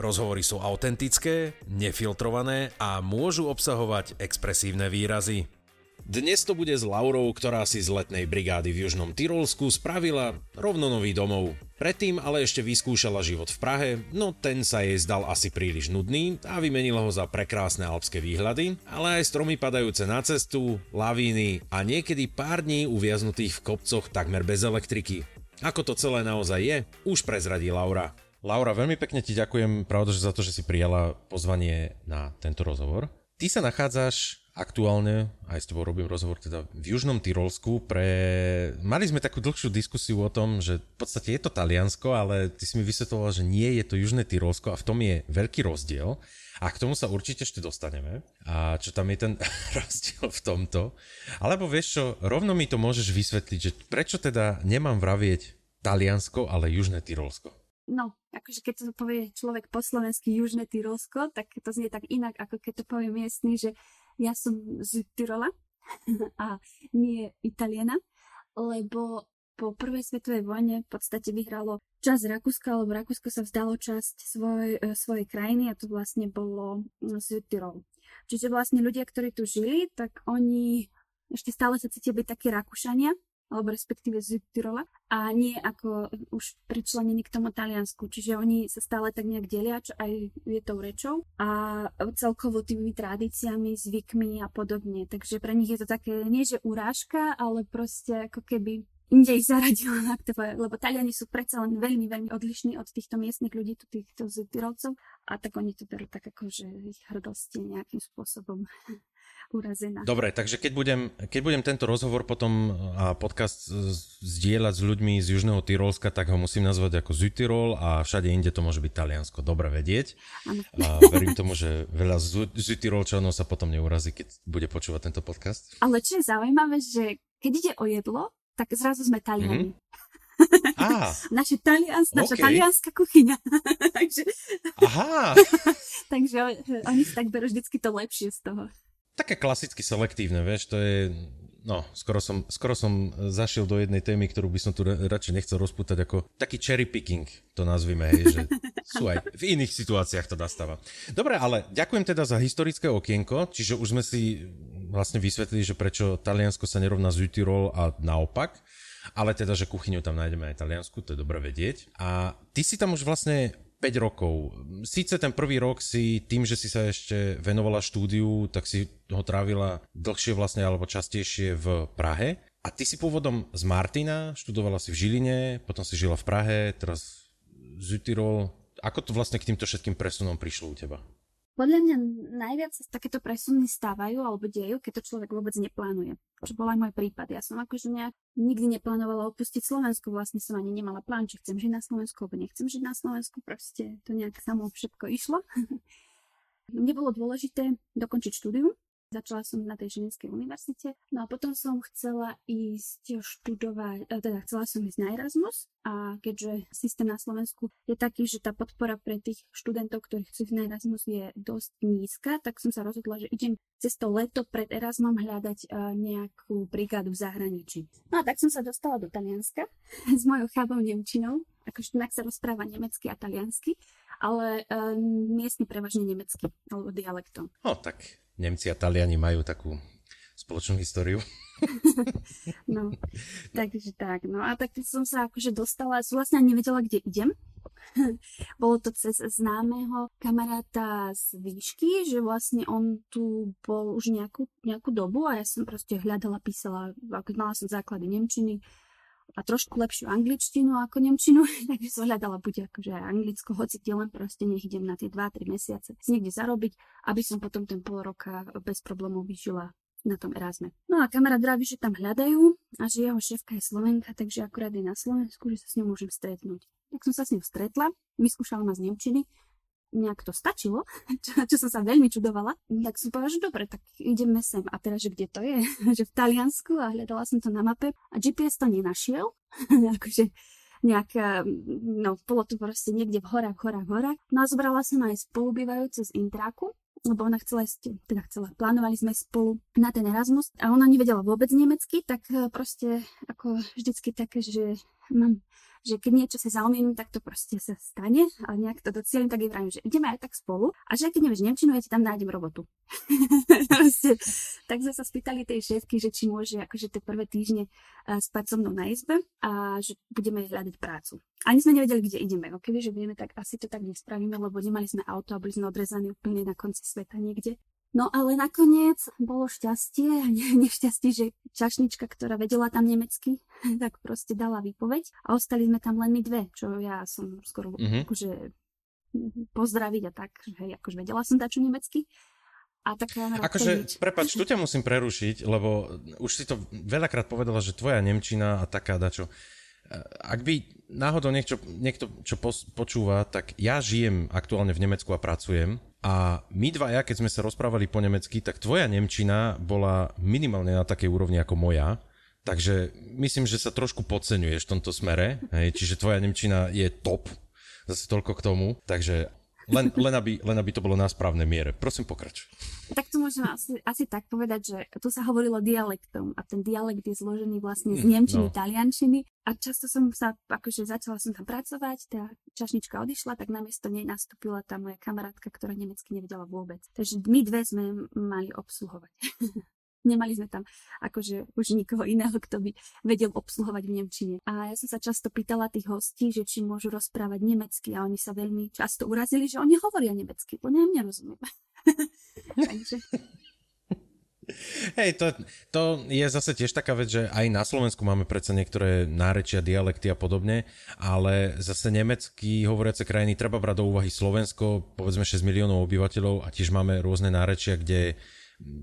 Rozhovory sú autentické, nefiltrované a môžu obsahovať expresívne výrazy. Dnes to bude s Laurou, ktorá si z letnej brigády v Južnom Tyrolsku spravila rovno nový domov. Predtým ale ešte vyskúšala život v Prahe, no ten sa jej zdal asi príliš nudný a vymenila ho za prekrásne alpské výhľady, ale aj stromy padajúce na cestu, lavíny a niekedy pár dní uviaznutých v kopcoch takmer bez elektriky. Ako to celé naozaj je, už prezradí Laura. Laura, veľmi pekne ti ďakujem pravda, za to, že si prijala pozvanie na tento rozhovor. Ty sa nachádzaš aktuálne, aj s tebou robím rozhovor teda v Južnom Tyrolsku pre... Mali sme takú dlhšiu diskusiu o tom, že v podstate je to Taliansko, ale ty si mi vysvetloval, že nie je to Južné Tyrolsko a v tom je veľký rozdiel. A k tomu sa určite ešte dostaneme. A čo tam je ten rozdiel v tomto. Alebo vieš čo, rovno mi to môžeš vysvetliť, že prečo teda nemám vravieť Taliansko, ale Južné Tyrolsko no, akože keď to povie človek po slovensky Južné Tyrolsko, tak to znie tak inak, ako keď to povie miestny, že ja som z Tyrola a nie Italiana, lebo po prvej svetovej vojne v podstate vyhralo časť Rakúska, lebo Rakúsko sa vzdalo časť svoj, e, svojej krajiny a to vlastne bolo Tyrol. Čiže vlastne ľudia, ktorí tu žili, tak oni ešte stále sa cítia byť takí Rakúšania, alebo respektíve z Tyrola a nie ako už pričlenení k tomu Taliansku. Čiže oni sa stále tak nejak delia, čo aj je tou rečou a celkovo tými tradíciami, zvykmi a podobne. Takže pre nich je to také, nie že urážka, ale proste ako keby inde ich zaradila na to, lebo Taliani sú predsa len veľmi, veľmi odlišní od týchto miestnych ľudí, tu týchto z Tyrolcov a tak oni to berú tak ako, že ich hrdosti nejakým spôsobom urazená. Dobre, takže keď budem, keď budem tento rozhovor potom a podcast zdieľať s ľuďmi z Južného Tyrolska, tak ho musím nazvať ako Südtyrol a všade inde to môže byť Taliansko. Dobre vedieť. A verím tomu, že veľa Südtyrolčanov sa potom neurazí, keď bude počúvať tento podcast. Ale čo je zaujímavé, že keď ide o jedlo, tak zrazu sme Taliani. Mm-hmm. Ah, naše talians, naša okay. talianská kuchyňa. takže, Aha. takže oni si tak berú vždycky to lepšie z toho také klasicky selektívne, vieš, to je, no, skoro som, skoro som zašiel do jednej témy, ktorú by som tu radšej nechcel rozputať, ako taký cherry picking, to nazvime, hej, že sú aj v iných situáciách to nastáva. Dobre, ale ďakujem teda za historické okienko, čiže už sme si vlastne vysvetlili, že prečo Taliansko sa nerovná Südtirol a naopak, ale teda, že kuchyňu tam nájdeme aj Taliansku, to je dobre vedieť. A ty si tam už vlastne 5 rokov. Síce ten prvý rok si tým, že si sa ešte venovala štúdiu, tak si ho trávila dlhšie vlastne alebo častejšie v Prahe. A ty si pôvodom z Martina, študovala si v Žiline, potom si žila v Prahe, teraz Zytyrol. Ako to vlastne k týmto všetkým presunom prišlo u teba? Podľa mňa najviac sa takéto presuny stávajú alebo dejú, keď to človek vôbec neplánuje. Čo bol aj môj prípad. Ja som akože nejak nikdy neplánovala opustiť Slovensko, vlastne som ani nemala plán, či chcem žiť na Slovensku, alebo nechcem žiť na Slovensku, proste to nejak samo všetko išlo. Mne bolo dôležité dokončiť štúdium, Začala som na tej Ženevskej univerzite, no a potom som chcela ísť študovať, e, teda chcela som ísť na Erasmus a keďže systém na Slovensku je taký, že tá podpora pre tých študentov, ktorí chcú ísť na Erasmus je dosť nízka, tak som sa rozhodla, že idem cez to leto pred Erasmom hľadať e, nejakú brigádu v zahraničí. No a tak som sa dostala do Talianska s mojou chábou Nemčinou, akože tak sa rozpráva nemecky a taliansky, ale um, miestne prevažne nemecky, alebo dialektom. No tak Nemci a Taliani majú takú spoločnú históriu. no, takže tak. No a tak som sa akože dostala, som vlastne nevedela, kde idem. Bolo to cez známeho kamaráta z výšky, že vlastne on tu bol už nejakú, nejakú dobu a ja som proste hľadala, písala, mala som základy Nemčiny, a trošku lepšiu angličtinu ako nemčinu, takže som hľadala buď akože anglicko, hoci kde len proste nech idem na tie 2-3 mesiace si niekde zarobiť, aby som potom ten pol roka bez problémov vyžila na tom Erasme. No a kamarát vraví, že tam hľadajú a že jeho šéfka je Slovenka, takže akurát je na Slovensku, že sa s ňou môžem stretnúť. Tak som sa s ňou stretla, vyskúšala ma z Nemčiny nejak to stačilo, čo, čo som sa veľmi čudovala, tak som povedala, že dobre, tak ideme sem. A teraz, že kde to je? že v Taliansku a hľadala som to na mape a GPS to nenašiel. akože nejak, no bolo to proste niekde v horách, horách, horách. No a zobrala som aj spolubývajúce z Intráku, lebo ona chcela ísť, teda chcela, plánovali sme spolu na ten Erasmus a ona nevedela vôbec nemecky, tak eh, proste ako vždycky také, že mám že keď niečo sa zaumiem, tak to proste sa stane, ale nejak to docielim, tak jej vravím, že ideme aj tak spolu a že keď nevieš Nemčinu, ja ti tam nájdem robotu. tak sme sa spýtali tej šéfky, že či môže akože tie prvé týždne uh, spať so mnou na izbe a že budeme hľadať prácu. Ani sme nevedeli, kde ideme. No keby, že vieme, tak asi to tak nespravíme, lebo nemali sme auto a boli sme odrezaní úplne na konci sveta niekde. No ale nakoniec bolo šťastie a nešťastie, že čašnička, ktorá vedela tam nemecky, tak proste dala výpoveď a ostali sme tam len my dve, čo ja som skoro mm-hmm. akože pozdraviť a tak, že hej, akože vedela som dačo nemecky. A taká akože, prepač, tu ťa musím prerušiť, lebo už si to veľakrát povedala, že tvoja Nemčina a taká dačo. Ak by náhodou niekto, niekto čo počúva, tak ja žijem aktuálne v Nemecku a pracujem a my ja, keď sme sa rozprávali po nemecky, tak tvoja Nemčina bola minimálne na takej úrovni ako moja. Takže myslím, že sa trošku podceňuješ v tomto smere. Hej, čiže tvoja Nemčina je top. Zase toľko k tomu. Takže len, len, aby, len aby to bolo na správnej miere. Prosím, pokračuj. Tak to môžem asi, asi tak povedať, že tu sa hovorilo dialektom a ten dialekt je zložený vlastne z hm, nemčiny, no. taliančiny a často som sa, akože začala som tam pracovať, tá čašnička odišla, tak namiesto nej nastúpila tá moja kamarátka, ktorá nemecky nevedela vôbec. Takže my dve sme mali obsluhovať. Nemali sme tam akože už nikoho iného, kto by vedel obsluhovať v Nemčine. A ja som sa často pýtala tých hostí, že či môžu rozprávať nemecky a oni sa veľmi často urazili, že oni hovoria nemecky, to ja nerozumiem. Takže... Hej, to, to je zase tiež taká vec, že aj na Slovensku máme predsa niektoré nárečia, dialekty a podobne, ale zase nemecky hovoriace krajiny treba brať do úvahy Slovensko, povedzme 6 miliónov obyvateľov a tiež máme rôzne nárečia, kde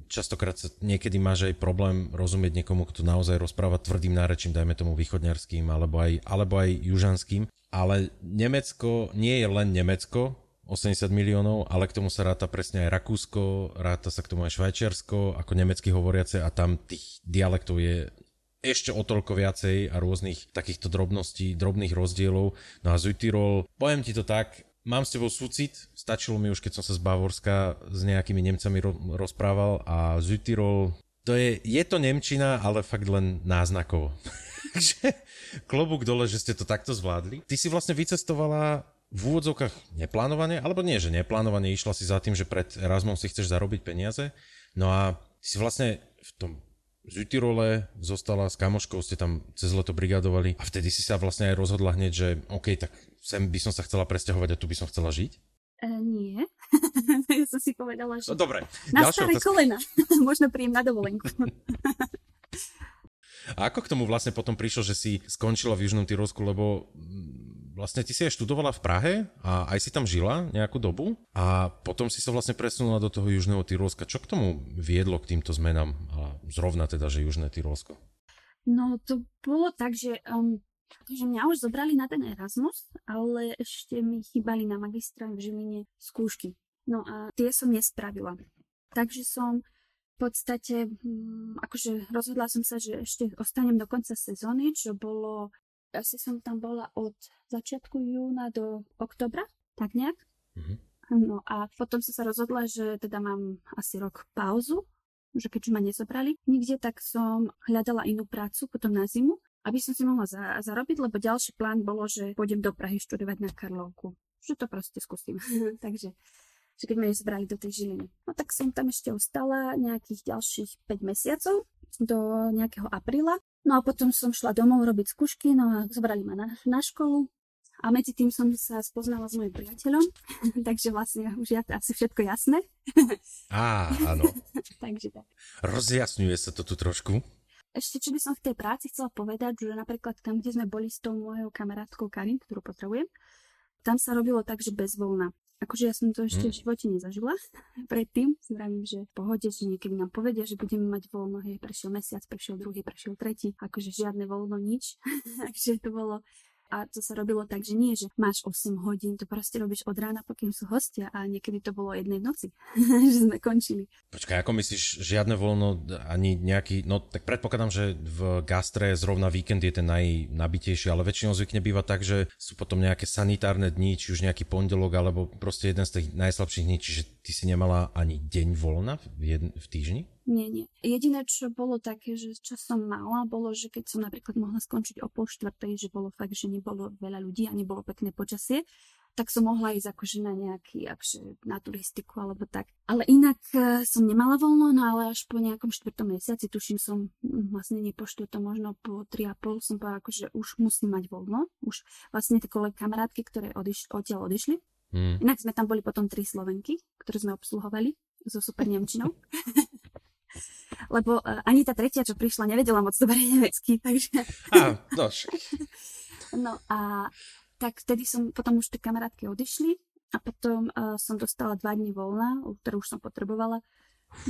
častokrát sa niekedy máš aj problém rozumieť niekomu, kto naozaj rozpráva tvrdým nárečím, dajme tomu východňarským alebo aj, alebo aj južanským. Ale Nemecko nie je len Nemecko, 80 miliónov, ale k tomu sa ráta presne aj Rakúsko, ráta sa k tomu aj Švajčiarsko ako nemecky hovoriace a tam tých dialektov je ešte o toľko viacej a rôznych takýchto drobností, drobných rozdielov. No a Südtirol, poviem ti to tak, mám s tebou súcit, stačilo mi už, keď som sa z Bavorska s nejakými Nemcami ro- rozprával a Südtirol, to je, je to Nemčina, ale fakt len náznakovo. Takže klobúk dole, že ste to takto zvládli. Ty si vlastne vycestovala v úvodzovkách neplánovane, alebo nie, že neplánovane išla si za tým, že pred Erasmom si chceš zarobiť peniaze. No a si vlastne v tom Zütirole zostala s kamoškou, ste tam cez leto brigádovali a vtedy si sa vlastne aj rozhodla hneď, že OK, tak sem by som sa chcela presťahovať a tu by som chcela žiť? E, nie. ja som si povedala, že... No, dobre. Na staré otázka. kolena. Možno príjem na dovolenku. a ako k tomu vlastne potom prišlo, že si skončila v Južnom Tyrolsku, lebo vlastne ty si aj študovala v Prahe a aj si tam žila nejakú dobu a potom si sa vlastne presunula do toho Južného Tyrolska. Čo k tomu viedlo k týmto zmenám a zrovna teda, že Južné Tyrolsko? No to bolo tak, že um, že mňa už zobrali na ten Erasmus, ale ešte mi chýbali na magistra v Žiline skúšky. No a tie som nespravila. Takže som v podstate, um, akože rozhodla som sa, že ešte ostanem do konca sezóny, čo bolo asi som tam bola od začiatku júna do oktobra, tak nejak. Mm-hmm. No a potom som sa rozhodla, že teda mám asi rok pauzu, že keďže ma nezobrali nikde, tak som hľadala inú prácu potom na zimu, aby som si mohla za- zarobiť, lebo ďalší plán bolo, že pôjdem do Prahy študovať na Karlovku. Že to proste skúsim. Takže že keď ma nezobrali do tej Žiliny. No tak som tam ešte ostala nejakých ďalších 5 mesiacov do nejakého apríla No a potom som šla domov robiť skúšky, no a zobrali ma na, na školu. A medzi tým som sa spoznala s mojim priateľom, takže vlastne už je asi všetko jasné. Á, áno. takže tak. Rozjasňuje sa to tu trošku. Ešte, čo by som v tej práci chcela povedať, že napríklad tam, kde sme boli s tou mojou kamarátkou Karin, ktorú potrebujem, tam sa robilo tak, že bez voľna. Akože ja som to ešte mm. v živote nezažila predtým. Si vravím, že v pohode, že niekedy nám povedia, že budeme mať voľno. Hej, prešiel mesiac, prešiel druhý, prešiel tretí. Akože žiadne voľno, nič. Takže to bolo A to sa robilo tak, že nie, že máš 8 hodín, to proste robíš od rána, pokým sú hostia a niekedy to bolo jednej noci, že sme končili. Počkaj, ako myslíš, žiadne voľno, ani nejaký, no tak predpokladám, že v gastre zrovna víkend je ten najnabitejší, ale väčšinou zvykne býva tak, že sú potom nejaké sanitárne dni, či už nejaký pondelok, alebo proste jeden z tých najslabších dní, čiže ty si nemala ani deň voľna v, jedn, v týždni? Nie, nie. Jediné, čo bolo také, že čo som mala, bolo, že keď som napríklad mohla skončiť o pol štvrtej, že bolo fakt, že nebolo veľa ľudí a nebolo pekné počasie, tak som mohla ísť akože na nejaký, akože na turistiku alebo tak. Ale inak uh, som nemala voľno, no ale až po nejakom štvrtom mesiaci, tuším som, hm, vlastne nie po štvrtom, možno po tri a pol som povedala, akože už musím mať voľno. Už vlastne tie kamarátky, ktoré odiš, odtiaľ odišli. Hmm. Inak sme tam boli potom tri Slovenky, ktoré sme obsluhovali so super Nemčinou. lebo uh, ani tá tretia, čo prišla, nevedela moc dobre nemecky, takže... A, no, no a tak vtedy som, potom už tie kamarátky odišli a potom uh, som dostala dva dní voľna, ktoré už som potrebovala.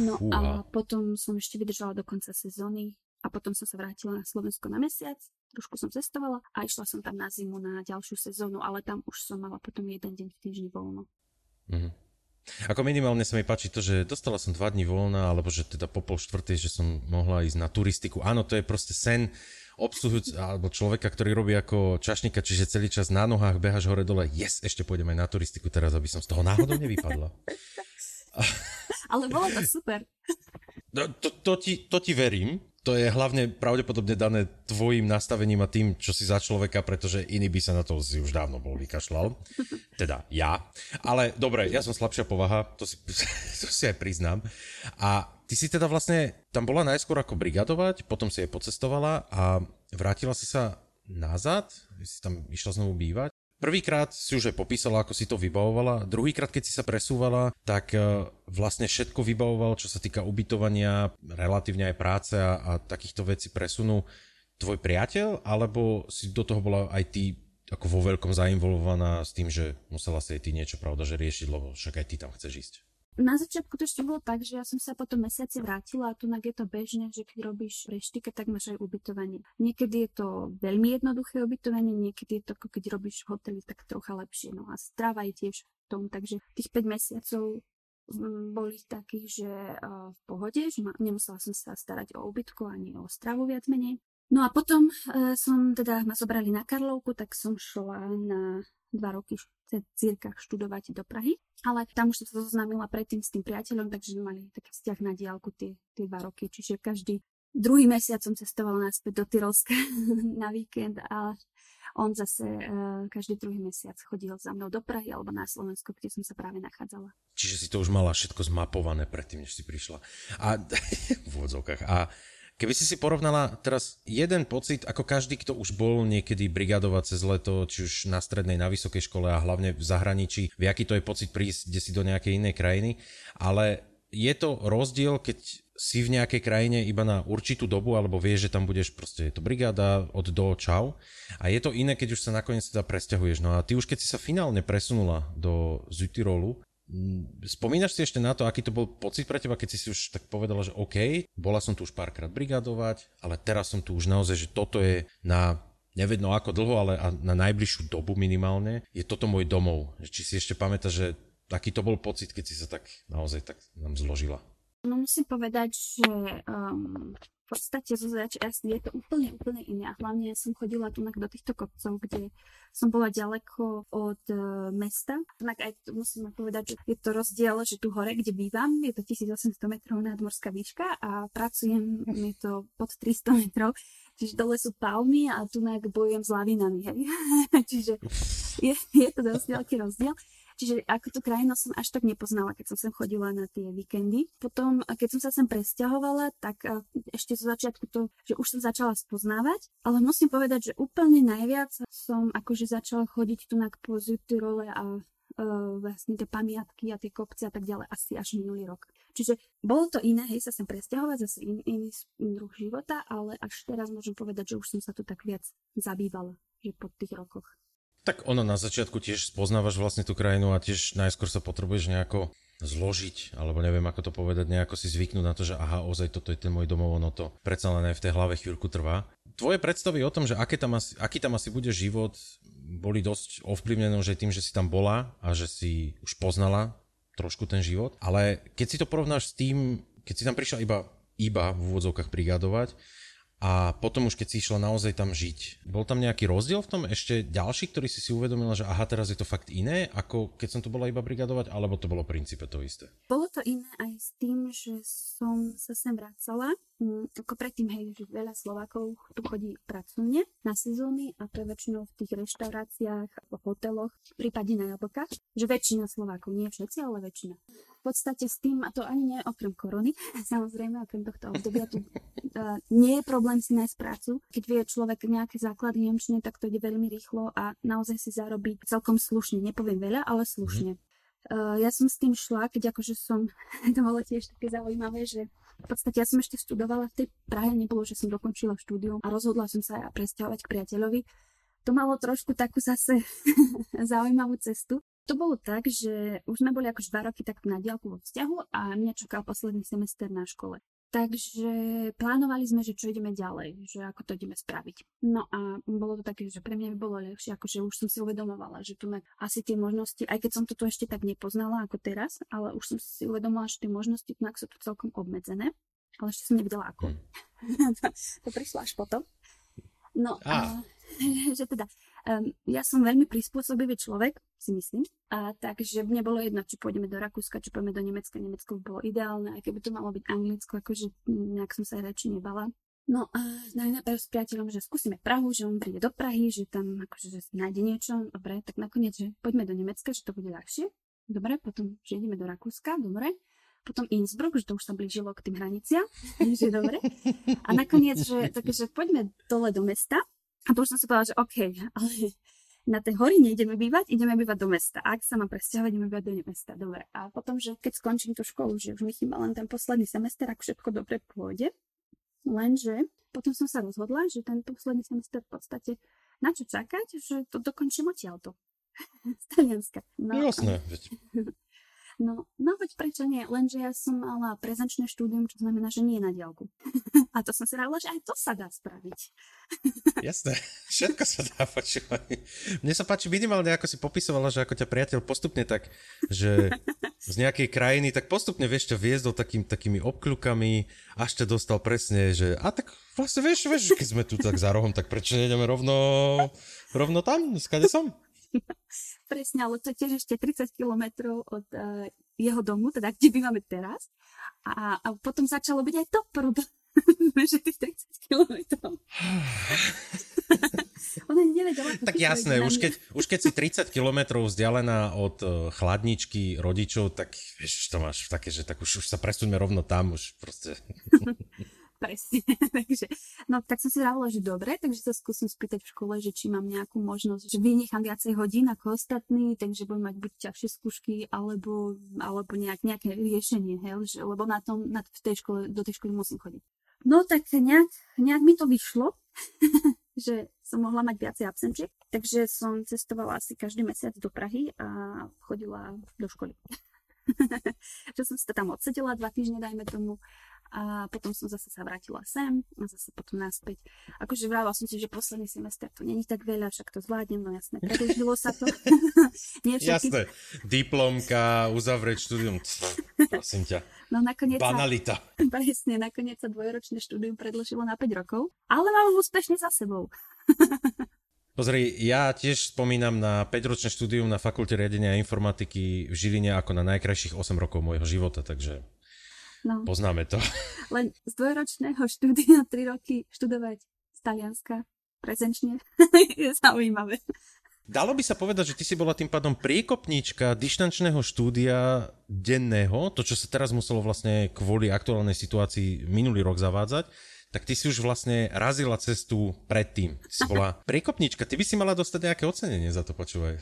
No Fúha. a potom som ešte vydržala do konca sezóny a potom som sa vrátila na Slovensko na mesiac, trošku som cestovala a išla som tam na zimu na ďalšiu sezónu, ale tam už som mala potom jeden deň v týždni voľno. Mm-hmm. Ako minimálne sa mi páči to, že dostala som dva dní voľna, alebo že teda po pol štvrtej, že som mohla ísť na turistiku. Áno, to je proste sen obsluhujúc, alebo človeka, ktorý robí ako čašníka, čiže celý čas na nohách behaš hore dole, yes, ešte pôjdem aj na turistiku teraz, aby som z toho náhodou nevypadla. Ale bolo to super. No, to, to, ti, to ti verím, to je hlavne pravdepodobne dané tvojim nastavením a tým, čo si za človeka, pretože iný by sa na to si už dávno bol vykašľal. Teda ja. Ale dobre, ja som slabšia povaha, to si, to si aj priznám. A ty si teda vlastne tam bola najskôr ako brigadovať, potom si jej pocestovala a vrátila si sa nazad, si tam išla znovu bývať. Prvýkrát si už aj popísala, ako si to vybavovala. Druhýkrát, keď si sa presúvala, tak e, vlastne všetko vybavoval, čo sa týka ubytovania, relatívne aj práce a, a takýchto vecí presunu tvoj priateľ, alebo si do toho bola aj ty ako vo veľkom zainvolovaná s tým, že musela si aj ty niečo pravda, že riešiť, lebo však aj ty tam chceš ísť na začiatku to ešte bolo tak, že ja som sa potom mesiaci vrátila a tu je to bežné, že keď robíš reštike, tak máš aj ubytovanie. Niekedy je to veľmi jednoduché ubytovanie, niekedy je to ako keď robíš v hoteli, tak trocha lepšie. No a strava je tiež v tom, takže tých 5 mesiacov mm, boli takých, že v pohode, že nemusela som sa starať o ubytku ani o stravu viac menej. No a potom e, som teda ma zobrali na Karlovku, tak som šla na dva roky v církach študovať do Prahy. Ale tam už som sa zoznámila predtým s tým priateľom, takže sme mali taký vzťah na diálku tie, tie dva roky. Čiže každý druhý mesiac som cestovala naspäť do Tyrolska na víkend a on zase uh, každý druhý mesiac chodil za mnou do Prahy alebo na Slovensko, kde som sa práve nachádzala. Čiže si to už mala všetko zmapované predtým, než si prišla. A v úvodzovkách. A Keby si si porovnala teraz jeden pocit, ako každý, kto už bol niekedy brigadovať cez leto, či už na strednej, na vysokej škole a hlavne v zahraničí, vie, aký to je pocit prísť kde si do nejakej inej krajiny, ale je to rozdiel, keď si v nejakej krajine iba na určitú dobu, alebo vieš, že tam budeš proste, je to brigáda od do čau. A je to iné, keď už sa nakoniec teda presťahuješ. No a ty už keď si sa finálne presunula do Zytyrolu, Mm, spomínaš si ešte na to, aký to bol pocit pre teba, keď si si už tak povedala, že OK, bola som tu už párkrát brigadovať, ale teraz som tu už naozaj, že toto je na nevedno ako dlho, ale na najbližšiu dobu minimálne, je toto môj domov. Či si ešte pamätáš, že aký to bol pocit, keď si sa tak naozaj tak nám zložila? No musím povedať, že um, v podstate zo začiatku je to úplne, úplne iné. A hlavne som chodila tu do týchto kopcov, kde som bola ďaleko od uh, mesta. Tak aj tu musím povedať, že je to rozdiel, že tu hore, kde bývam, je to 1800 metrov nadmorská výška a pracujem, je to pod 300 metrov. Čiže dole sú palmy a tu bojujem s lavinami. Hej. Čiže je, je to dosť veľký rozdiel. Čiže ako tú krajinu som až tak nepoznala, keď som sem chodila na tie víkendy. Potom, keď som sa sem presťahovala, tak ešte zo začiatku to, že už som začala spoznávať, ale musím povedať, že úplne najviac som akože začala chodiť tu na po Tyrole a uh, vlastne tie pamiatky a tie kopce a tak ďalej asi až minulý rok. Čiže bolo to iné, hej, sa sem presťahovať, zase in, iný druh života, ale až teraz môžem povedať, že už som sa tu tak viac zabývala, že po tých rokoch. Tak ono na začiatku tiež spoznávaš vlastne tú krajinu a tiež najskôr sa potrebuješ nejako zložiť, alebo neviem ako to povedať, nejako si zvyknúť na to, že aha, ozaj toto je ten môj domov, ono to predsa len aj v tej hlave chvíľku trvá. tvoje predstavy o tom, že aké tam asi, aký tam asi bude život, boli dosť ovplyvnené že tým, že si tam bola a že si už poznala trošku ten život. Ale keď si to porovnáš s tým, keď si tam prišla iba, iba v úvodzovkách brigádovať, a potom už keď si išla naozaj tam žiť, bol tam nejaký rozdiel v tom ešte ďalší, ktorý si si uvedomila, že aha, teraz je to fakt iné, ako keď som tu bola iba brigadovať, alebo to bolo v princípe to isté? Bolo to iné aj s tým, že som sa sem vracala. Mm, ako predtým, hej, že veľa Slovákov tu chodí pracovne na sezóny a to je väčšinou v tých reštauráciách, v hoteloch, prípadne na jablkách, že väčšina Slovákov, nie všetci, ale väčšina podstate s tým, a to ani nie okrem korony, samozrejme, okrem tohto obdobia, tu uh, nie je problém si nájsť prácu. Keď vie človek nejaké základy nemčiny, tak to ide veľmi rýchlo a naozaj si zarobí celkom slušne. Nepoviem veľa, ale slušne. Uh, ja som s tým šla, keď akože som, to bolo tiež také zaujímavé, že v podstate ja som ešte študovala v tej Prahe, nebolo, že som dokončila štúdium a rozhodla som sa presťahovať k priateľovi. To malo trošku takú zase zaujímavú cestu, to bolo tak, že už sme boli akož dva roky tak na diálku vo vzťahu a mňa čakal posledný semester na škole. Takže plánovali sme, že čo ideme ďalej, že ako to ideme spraviť. No a bolo to také, že pre mňa by bolo ľahšie, akože už som si uvedomovala, že tu asi tie možnosti, aj keď som to tu ešte tak nepoznala ako teraz, ale už som si uvedomila, že tie možnosti tu sú tu celkom obmedzené, ale ešte som nevedela ako. Hmm. to, prišlo až potom. No a, a že teda um, ja som veľmi prispôsobivý človek, si myslím. A takže mne bolo jedno, či pôjdeme do Rakúska, či pôjdeme do Nemecka. Nemecko bolo ideálne, aj keby to malo byť Anglicko, akože nejak som sa reči nebala. No a najprv s priateľom, že skúsime Prahu, že on príde do Prahy, že tam akože že nájde niečo. Dobre, tak nakoniec, že poďme do Nemecka, že to bude ľahšie. Dobre, potom, že ideme do Rakúska, dobre. Potom Innsbruck, že to už sa blížilo k tým hraniciam, že dobre. A nakoniec, že, takže poďme dole do mesta, a to už som si povedala, že OK, ale na tej hory nejdeme bývať, ideme bývať do mesta. Ak sa mám presťahovať, ideme bývať do mesta. Dobre. A potom, že keď skončím tú školu, že už mi chýba len ten posledný semester, ak všetko dobre pôjde. Lenže potom som sa rozhodla, že ten posledný semester v podstate na čo čakať, že to dokončím odtiaľto. Z Talianska. No, Jasné. No, no veď prečo nie? Lenže ja som mala prezenčné štúdium, čo znamená, že nie na diálku. A to som si rávila, že aj to sa dá spraviť. Jasné, všetko sa dá počúvať. Mne sa páči minimálne, ako si popisovala, že ako ťa priateľ postupne tak, že z nejakej krajiny, tak postupne vieš ťa viesť takým, takými obkľukami, až ťa dostal presne, že a tak vlastne vieš, vieš, keď sme tu tak za rohom, tak prečo nejdeme rovno, rovno tam, skade som? Presne, ale to je tiež ešte 30 kilometrov od uh, jeho domu, teda kde bývame teraz. A, a potom začalo byť aj to problém, že tých 30 kilometrov. Ona nevedela. Tak jasné, už keď, už keď si 30 kilometrov vzdialená od uh, chladničky rodičov, tak vieš, to máš také, že tak už, už sa presuňme rovno tam, už proste... Presne. takže, no tak som si vravila, že dobre, takže sa skúsim spýtať v škole, že či mám nejakú možnosť, že vynechám viacej hodín ako ostatní, takže budem mať buď ťažšie skúšky, alebo, alebo nejak, nejaké riešenie, hej, že, lebo na tom, na, v tej škole, do tej školy musím chodiť. No tak nejak, nejak mi to vyšlo, že som mohla mať viacej absentiek, takže som cestovala asi každý mesiac do Prahy a chodila do školy. že som sa tam odsedela dva týždne, dajme tomu, a potom som zase sa vrátila sem a zase potom naspäť. Akože vravila som si, že posledný semester to není tak veľa, však to zvládnem, no jasné, predlžilo sa to. Nie všetky... Jasné, diplomka, uzavrieť štúdium, prosím ťa. No nakoniec Banalita. Sa, presne, nakoniec sa dvojročné štúdium predlžilo na 5 rokov, ale mám úspešne za sebou. Pozri, ja tiež spomínam na 5-ročné štúdium na fakulte riadenia informatiky v Žiline ako na najkrajších 8 rokov môjho života, takže No. Poznáme to. Len z dvojročného štúdia 3 roky študovať z Talianska prezenčne je zaujímavé. Dalo by sa povedať, že ty si bola tým pádom priekopníčka dištančného štúdia denného, to čo sa teraz muselo vlastne kvôli aktuálnej situácii minulý rok zavádzať, tak ty si už vlastne razila cestu predtým. Si bola priekopníčka, ty by si mala dostať nejaké ocenenie za to, počúvaj.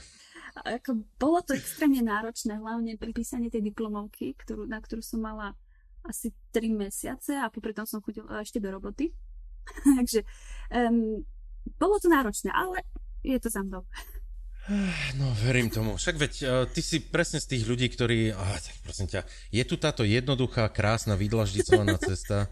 Ako, bolo to extrémne náročné, hlavne pri písaní tej diplomovky, ktorú, na ktorú som mala asi 3 mesiace a popri tom som chodila ešte do roboty. Takže um, bolo to náročné, ale je to za mnou. No, verím tomu. Však veď, uh, ty si presne z tých ľudí, ktorí... Ah, tak prosím ťa, je tu táto jednoduchá, krásna, vydlaždicovaná cesta.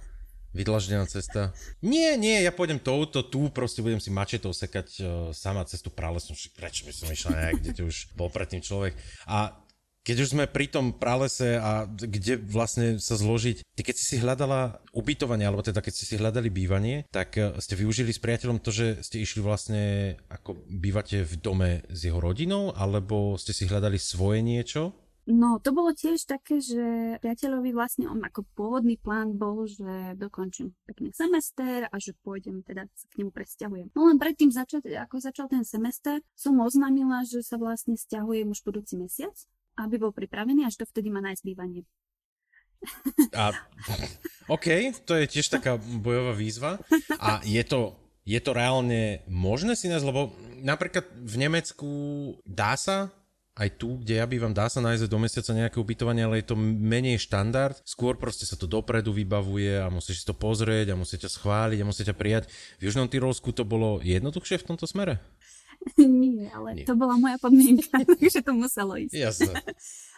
Vydlaždená cesta. Nie, nie, ja pôjdem touto, tu proste budem si mačetou sekať uh, sama cestu pralesom. Prečo by som išla nejak, kde už bol predtým človek. A keď už sme pri tom pralese a kde vlastne sa zložiť, ty keď si si hľadala ubytovanie, alebo teda keď ste si hľadali bývanie, tak uh, ste využili s priateľom to, že ste išli vlastne, ako bývate v dome s jeho rodinou, alebo ste si hľadali svoje niečo? No, to bolo tiež také, že priateľovi vlastne on ako pôvodný plán bol, že dokončím pekný semester a že pôjdem, teda sa k nemu presťahujem. No len predtým, začať, ako začal ten semester, som oznámila, že sa vlastne stiahujem už budúci mesiac, aby bol pripravený, až dovtedy ma nájsť bývanie. A, OK, to je tiež taká bojová výzva. A je to, je to reálne možné si nás, lebo napríklad v Nemecku dá sa aj tu, kde ja bývam, dá sa nájsť do mesiaca nejaké ubytovanie, ale je to menej štandard. Skôr proste sa to dopredu vybavuje a musíš si to pozrieť a musíte schváliť a musíte prijať. V Južnom Tyrolsku to bolo jednoduchšie v tomto smere? Nie, ale Nie. to bola moja podmienka, takže to muselo ísť. Jasne.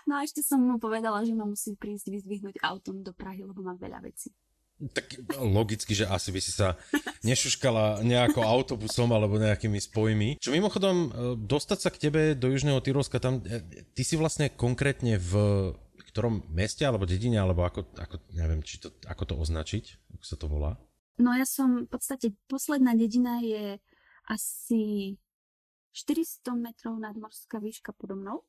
No a ešte som mu povedala, že ma musí prísť vyzdvihnúť autom do Prahy, lebo mám veľa vecí. Tak logicky, že asi by si sa nešuškala nejako autobusom alebo nejakými spojmi. Čo mimochodom, e, dostať sa k tebe do Južného Tyrolska, tam, e, ty si vlastne konkrétne v ktorom meste alebo dedine, alebo ako, ako neviem, či to, ako to označiť, ako sa to volá? No ja som, v podstate posledná dedina je asi 400 metrov nadmorská výška podo mnou.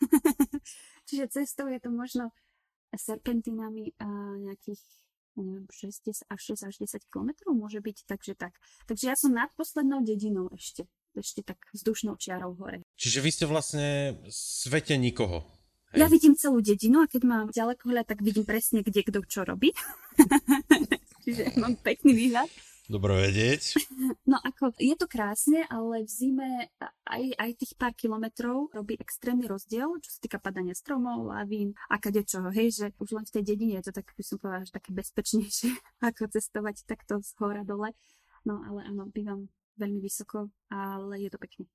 Čiže cestou je to možno serpentinami a nejakých neviem, 6, až 6 až 10 kilometrov môže byť, takže tak. Takže ja som nad poslednou dedinou ešte, ešte tak vzdušnou čiarou hore. Čiže vy ste vlastne svete nikoho. Hej. Ja vidím celú dedinu a keď mám ďaleko hľad, tak vidím presne, kde kto čo robí. Čiže mám pekný výhľad. Dobre vedieť. No ako, je to krásne, ale v zime aj, aj tých pár kilometrov robí extrémny rozdiel, čo sa týka padania stromov, lavín a kadečoho. Hej, že už len v tej dedine je to tak, by som povedala, že také bezpečnejšie, ako cestovať takto z hora dole. No ale áno, bývam veľmi vysoko, ale je to pekné.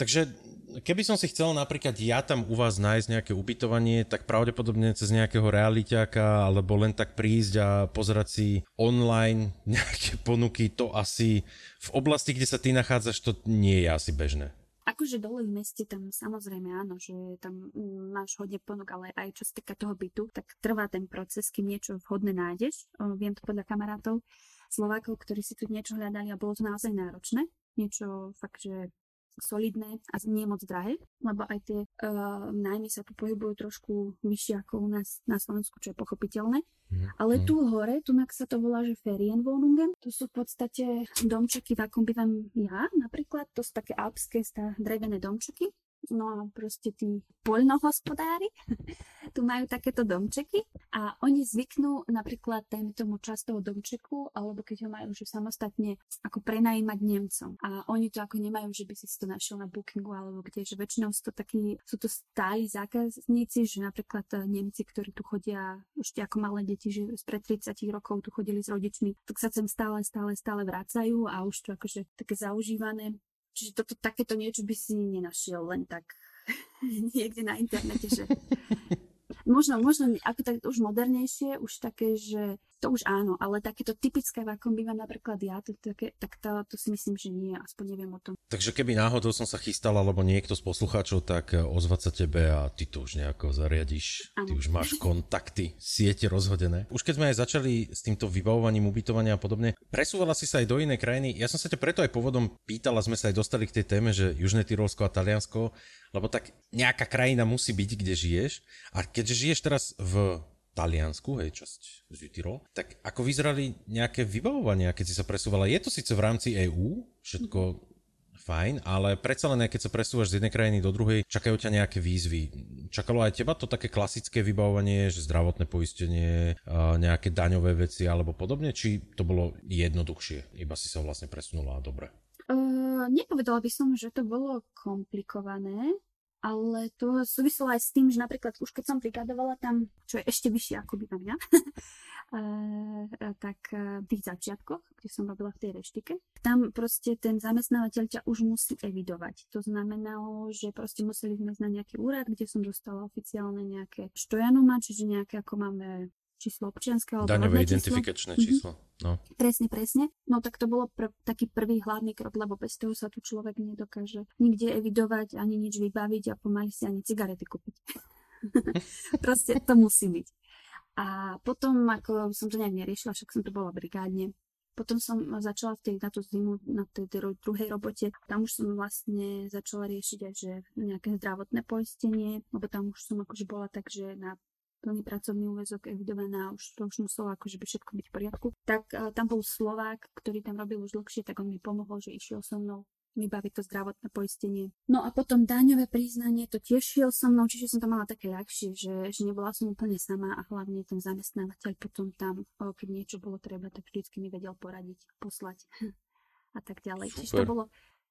Takže keby som si chcel napríklad ja tam u vás nájsť nejaké ubytovanie, tak pravdepodobne cez nejakého realiťáka alebo len tak prísť a pozerať si online nejaké ponuky, to asi v oblasti, kde sa ty nachádzaš, to nie je asi bežné. Akože dole v meste tam samozrejme áno, že tam máš hodne ponúk, ale aj čo sa týka toho bytu, tak trvá ten proces, kým niečo vhodné nájdeš. Viem to podľa kamarátov Slovákov, ktorí si tu niečo hľadali a bolo to naozaj náročné. Niečo fakt, že solidné a nie moc drahé, lebo aj tie uh, nájmy sa tu pohybujú trošku vyššie ako u nás na Slovensku, čo je pochopiteľné. Mm. Ale tu hore, tu sa to volá, že Ferienwohnungen, to sú v podstate domčeky, v akom bývam ja napríklad, to sú také alpské drevené domčeky, No a proste tí poľnohospodári tu majú takéto domčeky a oni zvyknú napríklad dajme tomu časť toho domčeku, alebo keď ho majú že samostatne ako prenajímať Nemcom. A oni to ako nemajú, že by si to našiel na bookingu alebo kde, že väčšinou sú to takí, sú to stáli zákazníci, že napríklad eh, Nemci, ktorí tu chodia ešte ako malé deti, že spred 30 rokov tu chodili s rodičmi, tak sa sem stále, stále, stále vracajú a už to akože také zaužívané Čiže toto, takéto niečo by si nenašiel len tak niekde na internete, že možno, možno ako tak už modernejšie, už také, že to už áno, ale takéto typické, v akom bývam napríklad ja, to, také, tak to, to si myslím, že nie, aspoň neviem o tom. Takže keby náhodou som sa chystal, alebo niekto z poslucháčov, tak eh, ozvať sa tebe a ty to už nejako zariadiš. Ano. Ty už máš kontakty, siete rozhodené. Už keď sme aj začali s týmto vybavovaním ubytovania a podobne, presúvala si sa aj do inej krajiny. Ja som sa ťa preto aj povodom pýtal a sme sa aj dostali k tej téme, že Južné Tyrolsko a Taliansko, lebo tak nejaká krajina musí byť, kde žiješ. A keďže žiješ teraz v Taliansku, hej, časť z Tyrol, tak ako vyzerali nejaké vybavovania, keď si sa presúvala? Je to síce v rámci EÚ, všetko fajn, ale predsa len keď sa presúvaš z jednej krajiny do druhej, čakajú ťa nejaké výzvy. Čakalo aj teba to také klasické vybavovanie, že zdravotné poistenie, nejaké daňové veci alebo podobne, či to bolo jednoduchšie, iba si sa vlastne presunula a dobre? Uh, nepovedala by som, že to bolo komplikované ale to súviselo aj s tým, že napríklad už keď som prikladovala tam, čo je ešte vyššie ako by mňa, tak v tých začiatkoch, kde som robila v tej reštike, tam proste ten zamestnávateľ ťa už musí evidovať. To znamenalo, že proste museli sme na nejaký úrad, kde som dostala oficiálne nejaké štojanuma, čiže nejaké ako máme číslo občianského. Daňové identifikačné číslo. Mm-hmm. No. Presne, presne. No tak to bolo pr- taký prvý hlavný krok, lebo bez toho sa tu človek nedokáže nikde evidovať, ani nič vybaviť a pomaly si ani cigarety kúpiť. Proste to musí byť. A potom, ako som to nejak neriešila, však som to bola brigádne, potom som začala v tej, na tú zimu, na tej druhej robote. Tam už som vlastne začala riešiť aj, že nejaké zdravotné poistenie, lebo tam už som akože bola tak, že na plný pracovný úvezok evidovaná, už to už muselo akože by všetko byť v poriadku. Tak uh, tam bol Slovák, ktorý tam robil už dlhšie, tak on mi pomohol, že išiel so mnou vybaviť to zdravotné poistenie. No a potom daňové priznanie, to tiež šiel so mnou, čiže som to mala také ľahšie, že, že nebola som úplne sama a hlavne ten zamestnávateľ potom tam, keď niečo bolo treba, tak vždycky mi vedel poradiť, poslať a tak ďalej. Super. Čiže to bolo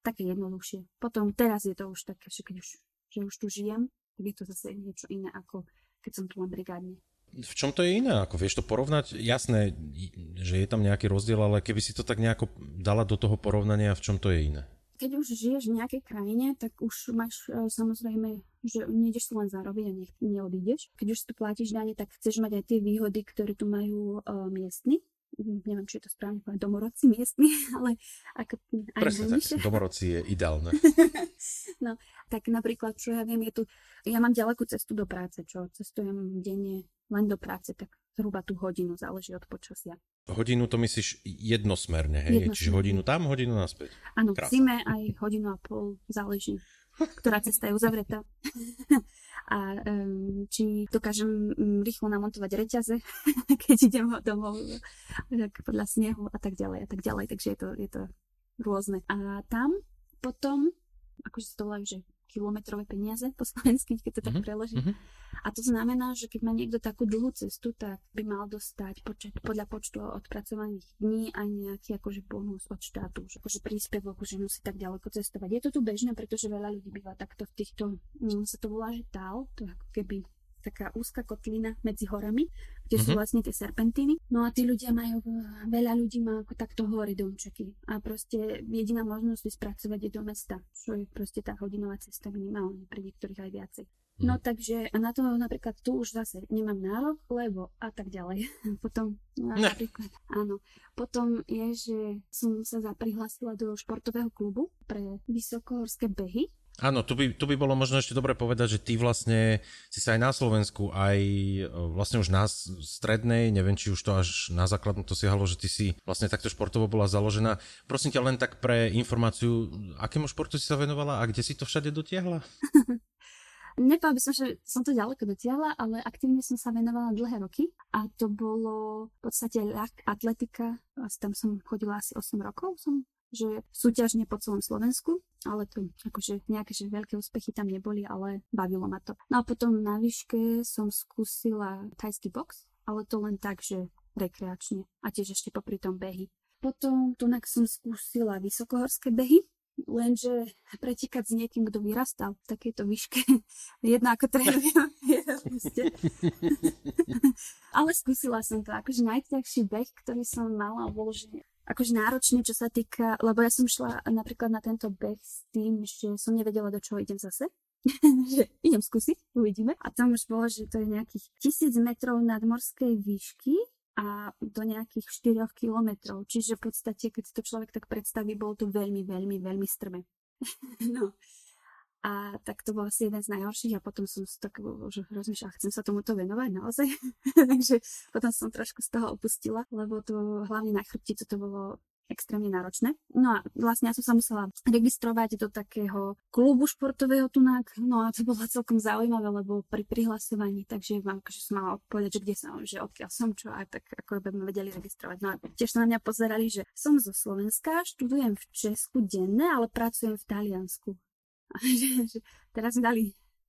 také jednoduchšie. Potom teraz je to už také, že keď už, že už tu žijem, tak je to zase niečo iné ako keď som tu len brigádne. V čom to je iné? Ako vieš to porovnať? Jasné, že je tam nejaký rozdiel, ale keby si to tak nejako dala do toho porovnania, v čom to je iné? Keď už žiješ v nejakej krajine, tak už máš e, samozrejme, že nejdeš si len zarobiť a nech neodídeš. Keď už si tu platíš dane, tak chceš mať aj tie výhody, ktoré tu majú uh, miestni neviem, či je to správne povedať, domorodci miestni, ale ako aj Presne tak, domorodci je ideálne. no, tak napríklad, čo ja viem, je tu, ja mám ďalekú cestu do práce, čo cestujem denne len do práce, tak zhruba tú hodinu, záleží od počasia. Hodinu to myslíš jednosmerne, hej? Jednosmerne. Čiže hodinu tam, hodinu naspäť. Áno, v zime aj hodinu a pol, záleží, ktorá cesta je uzavretá. a či dokážem um, rýchlo namontovať reťaze, keď idem domov podľa snehu a tak ďalej a tak ďalej. Takže je to, je to rôzne. A tam potom, akože sa to volajú, že kilometrové peniaze po slovensky, keď to tak mm-hmm. preložím. Mm-hmm. A to znamená, že keď má niekto takú dlhú cestu, tak by mal dostať počet, podľa počtu odpracovaných dní aj nejaký akože bonus od štátu, že akože príspevok, že musí tak ďaleko cestovať. Je to tu bežné, pretože veľa ľudí býva takto v týchto, mm, sa to volá, že tál, to ako keby taká úzka kotlina medzi horami, kde mm-hmm. sú mhm. vlastne tie serpentíny. No a tí ľudia majú, veľa ľudí má ako takto hory domčeky. A proste jediná možnosť je spracovať je do mesta, čo je proste tá hodinová cesta minimálne, pre niektorých aj viacej. Mm. No takže a na to napríklad tu už zase nemám nárok, lebo a tak ďalej. Potom no, napríklad, áno. Potom je, že som sa zaprihlásila do športového klubu pre vysokohorské behy Áno, tu by, tu by bolo možno ešte dobre povedať, že ty vlastne si sa aj na Slovensku, aj e, vlastne už na strednej, neviem, či už to až na základnú to siahalo, že ty si vlastne takto športovo bola založená. Prosím ťa len tak pre informáciu, akému športu si sa venovala a kde si to všade dotiahla? Nepovedal by som, že som to ďaleko dotiahla, ale aktívne som sa venovala dlhé roky a to bolo v podstate ľah, atletika. Tam som chodila asi 8 rokov, som že súťažne po celom Slovensku, ale to akože nejaké že veľké úspechy tam neboli, ale bavilo ma to. No a potom na výške som skúsila tajský box, ale to len tak, že rekreačne a tiež ešte popri tom behy. Potom tunak som skúsila vysokohorské behy, lenže pretikať s niekým, kto vyrastal v takejto výške, jedna ako trénujem, Ale skúsila som to. Akože najťažší beh, ktorý som mala, bol, že akože náročne, čo sa týka, lebo ja som šla napríklad na tento beh s tým, že som nevedela, do čoho idem zase. že idem skúsiť, uvidíme. A tam už bolo, že to je nejakých tisíc metrov nadmorskej výšky a do nejakých 4 kilometrov. Čiže v podstate, keď to človek tak predstaví, bolo to veľmi, veľmi, veľmi strme. no. A tak to bol asi jeden z najhorších a potom som tak už rozmýšľala, chcem sa tomuto venovať naozaj. Takže potom som trošku z toho opustila, lebo to hlavne na chrbticu to bolo extrémne náročné. No a vlastne ja som sa musela registrovať do takého klubu športového tunak, no a to bolo celkom zaujímavé, lebo pri prihlasovaní, takže vám akože som mala odpovedať, že kde som, že odkiaľ som, čo a tak ako by ma vedeli registrovať. No a tiež na mňa pozerali, že som zo Slovenska, študujem v Česku denne, ale pracujem v Taliansku. teraz mi dali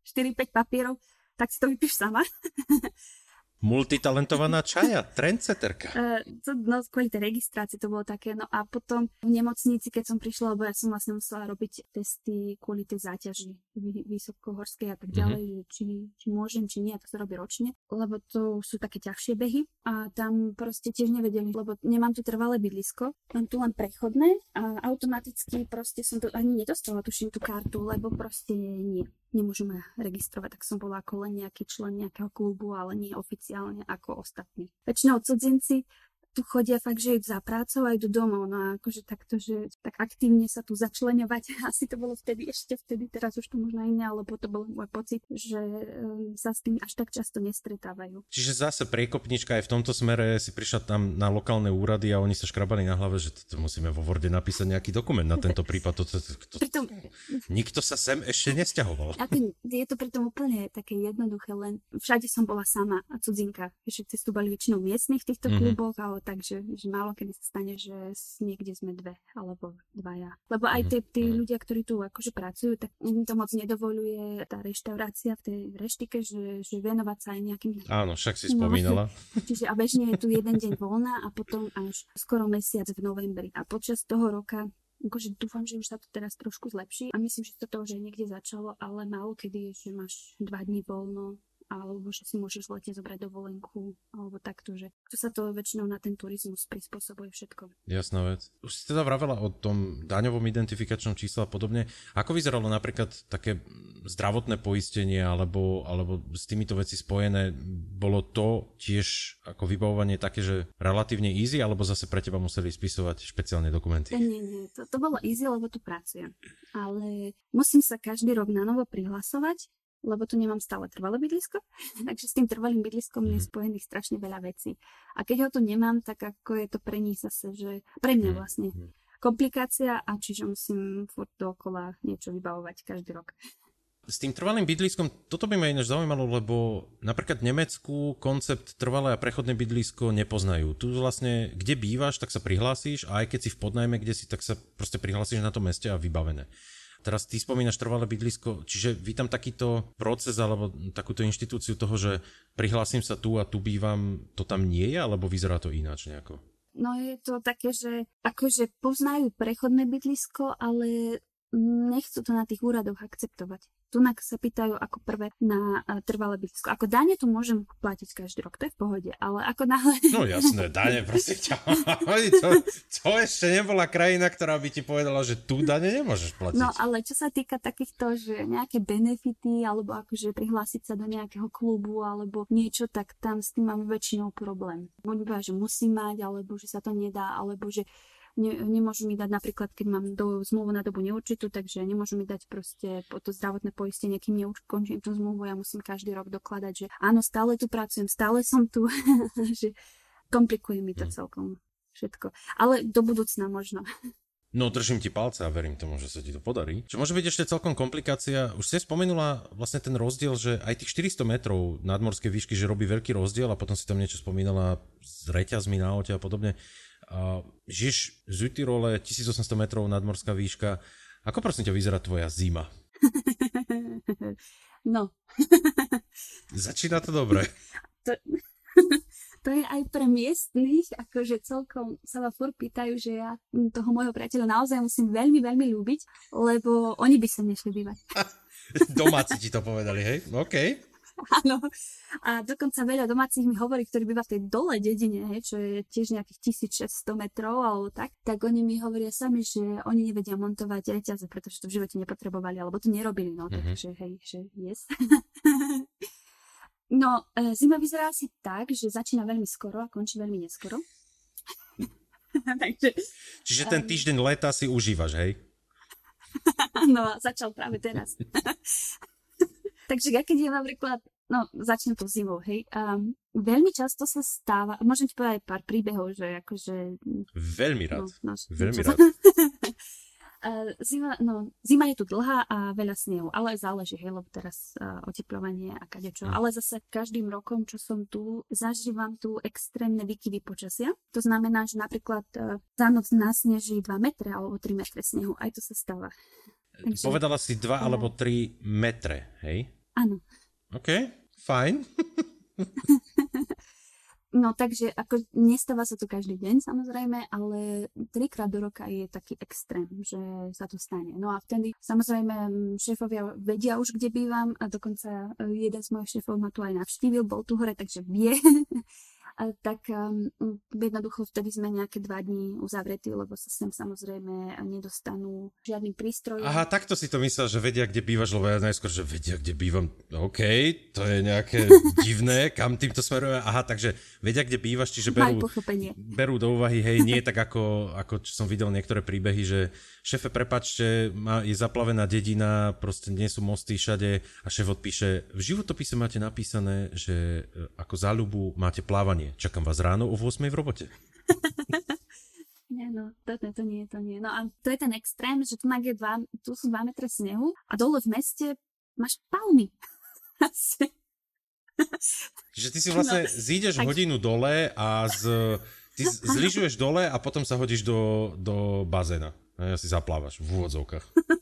4-5 papierov, tak si to vypíš sama. Multitalentovaná čaja, trendseterka. Uh, to, no, kvôli tej registrácii to bolo také. No a potom v nemocnici, keď som prišla, lebo ja som vlastne musela robiť testy kvôli tej záťaži vysokohorskej a tak mhm. ďalej, mm-hmm. či, či môžem, či nie, a to sa robí ročne, lebo to sú také ťažšie behy a tam proste tiež nevedeli, lebo nemám tu trvalé bydlisko, mám tu len prechodné a automaticky proste som to ani nedostala, tuším tú kartu, lebo proste nie. Nemôžu ma registrovať, tak som bola ako len nejaký člen nejakého klubu, ale nie oficiálne ako ostatní. Väčšinou cudzinci tu chodia fakt, že idú za prácou a idú domov. No a akože takto, že tak aktívne sa tu začleňovať. Asi to bolo vtedy, ešte vtedy, teraz už to možno iné, alebo to bol môj pocit, že um, sa s tým až tak často nestretávajú. Čiže zase priekopnička aj v tomto smere si prišla tam na lokálne úrady a oni sa škrabali na hlave, že to, musíme vo Worde napísať nejaký dokument na tento prípad. To, to, to, to, pritom, nikto sa sem ešte nesťahoval. Ako, je to pritom úplne také jednoduché, len všade som bola sama a cudzinka. Všetci tu boli väčšinou miestnych v týchto mm-hmm. kluboch, ale takže že málo kedy sa stane, že niekde sme dve alebo dvaja. Lebo aj tí, tí mhm. ľudia, ktorí tu akože pracujú, tak im to moc nedovoluje tá reštaurácia v tej reštike, že, že venovať sa aj nejakým... Áno, však si no, spomínala. Čiže a bežne je tu jeden deň voľná a potom až skoro mesiac v novembri. A počas toho roka akože dúfam, že už sa to teraz trošku zlepší a myslím, že to už aj niekde začalo, ale málo kedy je, že máš dva dní voľno alebo že si môžeš v lete zobrať dovolenku, alebo takto, že to sa to väčšinou na ten turizmus prispôsobuje všetko. Jasná vec. Už si teda vravela o tom daňovom identifikačnom čísle a podobne. Ako vyzeralo napríklad také zdravotné poistenie alebo, alebo s týmito veci spojené? Bolo to tiež ako vybavovanie také, že relatívne easy, alebo zase pre teba museli spisovať špeciálne dokumenty? Nie, nie, to, to bolo easy, lebo tu pracujem. Ale musím sa každý rok na novo prihlasovať lebo tu nemám stále trvalé bydlisko, takže s tým trvalým bydliskom je mhm. spojených strašne veľa vecí. A keď ho tu nemám, tak ako je to pre nich zase, že pre mňa mhm. vlastne mhm. komplikácia a čiže musím furt dookola niečo vybavovať každý rok. S tým trvalým bydliskom, toto by ma ináč zaujímalo, lebo napríklad v Nemecku koncept trvalé a prechodné bydlisko nepoznajú. Tu vlastne, kde bývaš, tak sa prihlásíš a aj keď si v podnajme, kde si, tak sa proste prihlásíš na to meste a vybavené. Teraz ty spomínaš trvalé bydlisko, čiže vy tam takýto proces alebo takúto inštitúciu toho, že prihlásim sa tu a tu bývam, to tam nie je, alebo vyzerá to ináč nejako? No je to také, že akože poznajú prechodné bydlisko, ale nechcú to na tých úradoch akceptovať. Tunak sa pýtajú ako prvé na uh, trvalé bydlisko. Ako dane tu môžem platiť každý rok, to je v pohode, ale ako náhle... No jasné, dane, prosím ťa. to, to ešte nebola krajina, ktorá by ti povedala, že tu dane nemôžeš platiť. No ale čo sa týka takýchto, že nejaké benefity, alebo akože prihlásiť sa do nejakého klubu, alebo niečo, tak tam s tým mám väčšinou problém. Oni že musí mať, alebo že sa to nedá, alebo že ne, nemôžu mi dať napríklad, keď mám do, zmluvu na dobu neurčitú, takže nemôžu mi dať proste po to zdravotné poistenie, kým neukončím tú zmluvu, ja musím každý rok dokladať, že áno, stále tu pracujem, stále som tu, že komplikuje mi to hm. celkom všetko. Ale do budúcna možno. No, držím ti palce a verím tomu, že sa ti to podarí. Čo môže byť ešte celkom komplikácia, už ste spomenula vlastne ten rozdiel, že aj tých 400 metrov nadmorskej výšky, že robí veľký rozdiel a potom si tam niečo spomínala s reťazmi na aute a podobne. Žiješ v Zütyrole, 1800 metrov nadmorská výška. Ako prosím ťa vyzerá tvoja zima? No. Začína to dobre. To, to je aj pre miestnych, akože celkom sa ma furt pýtajú, že ja toho môjho priateľa naozaj musím veľmi, veľmi ľúbiť, lebo oni by sa nešli bývať. Domáci ti to povedali, hej? OK. Áno. A dokonca veľa domácich mi hovorí, ktorí býva v tej dole dedine, hej, čo je tiež nejakých 1600 metrov alebo tak, tak oni mi hovoria sami, že oni nevedia montovať reťaze, pretože to v živote nepotrebovali, alebo to nerobili, no, mm-hmm. takže hej, že yes. no, e, zima vyzerá asi tak, že začína veľmi skoro a končí veľmi neskoro. takže, Čiže ten týždeň leta si užívaš, hej? no, začal práve teraz. Takže ja keď je napríklad, no začnem to zimou, hej, um, veľmi často sa stáva, môžem ti povedať pár príbehov, že akože... Veľmi rád, no, no, veľmi rád. Zima, no, zima je tu dlhá a veľa snehu, ale záleží, hej, lebo teraz uh, oteplovanie a kadečo. Mm. Ale zase každým rokom, čo som tu, zažívam tu extrémne výkyvy počasia. To znamená, že napríklad uh, za noc nasneží 2 metre alebo 3 metre snehu. Aj to sa stáva. Takže, Povedala si 2 uh, alebo 3 metre, hej? Áno. OK, fajn. No takže ako nestáva sa to každý deň samozrejme, ale trikrát do roka je taký extrém, že sa to stane. No a vtedy samozrejme šéfovia vedia už, kde bývam a dokonca e, jeden z mojich šéfov ma tu aj navštívil, bol tu hore, takže vie. tak um, jednoducho vtedy sme nejaké dva dní uzavretí, lebo sa sem samozrejme nedostanú žiadny prístroj. Aha, takto si to myslel, že vedia, kde bývaš, lebo ja najskôr, že vedia, kde bývam. OK, to je nejaké divné, kam týmto smeruje. Aha, takže vedia, kde bývaš, čiže berú, berú do úvahy, hej, nie tak ako, ako som videl niektoré príbehy, že šéfe, prepačte, má, je zaplavená dedina, proste nie sú mosty všade a šéf odpíše, v životopise máte napísané, že e, ako záľubu máte plávanie. Čakám vás ráno o 8 v robote. Nie, no, to, to, to nie, to nie. No a to je ten extrém, že tu, je dva, tu sú 2 metre snehu a dole v meste máš palmy. že ty si vlastne no, zídeš tak... hodinu dole a z, ty zlyžuješ dole a potom sa hodíš do, do bazéna. A si zaplávaš v úvodzovkách.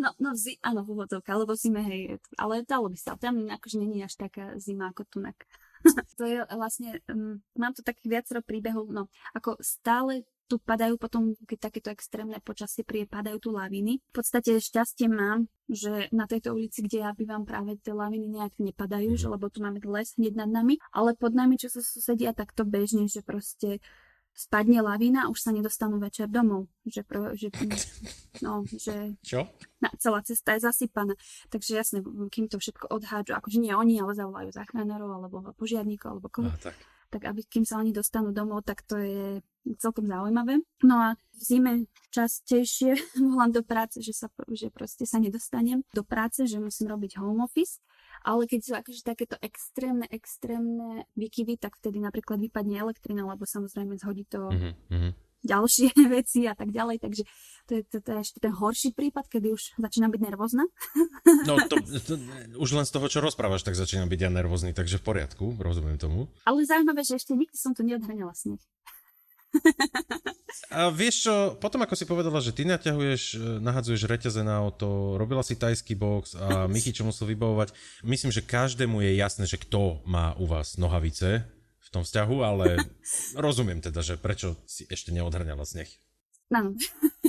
No, no zi- áno, v úvodzovkách, alebo v zime, hej, ale dalo by sa. Tam akože není až taká zima ako tunak. to je vlastne, um, mám tu takých viacero príbehov, no, ako stále tu padajú potom, keď takéto extrémne počasie príde, padajú tu laviny. V podstate šťastie mám, že na tejto ulici, kde ja bývam, práve tie laviny nejak nepadajú, mm. že lebo tu máme les hneď nad nami, ale pod nami, čo sa susedia, tak to bežne, že proste spadne lavína a už sa nedostanú večer domov. Že, pro, že, no, že Čo? Na, celá cesta je zasypaná. Takže jasne, kým to všetko odhádžu, akože nie oni, ale zavolajú záchranárov alebo požiarníkov alebo koho. A, tak. tak aby kým sa oni dostanú domov, tak to je celkom zaujímavé. No a v zime častejšie volám do práce, že, sa, že proste sa nedostanem do práce, že musím robiť home office ale keď sú akože takéto extrémne, extrémne výkyvy, tak vtedy napríklad vypadne elektrina, lebo samozrejme zhodí to mm-hmm. ďalšie veci a tak ďalej, takže to je, to, to je ešte ten horší prípad, kedy už začína byť nervózna. No to, to, už len z toho, čo rozprávaš, tak začína byť ja nervózny, takže v poriadku, rozumiem tomu. Ale zaujímavé, že ešte nikdy som to neodhrňala sneh. A vieš čo, potom ako si povedala, že ty naťahuješ, e, nahadzuješ reťaze na auto, robila si tajský box a Michy čo musel vybavovať, myslím, že každému je jasné, že kto má u vás nohavice v tom vzťahu, ale rozumiem teda, že prečo si ešte neodhrňala sneh. No,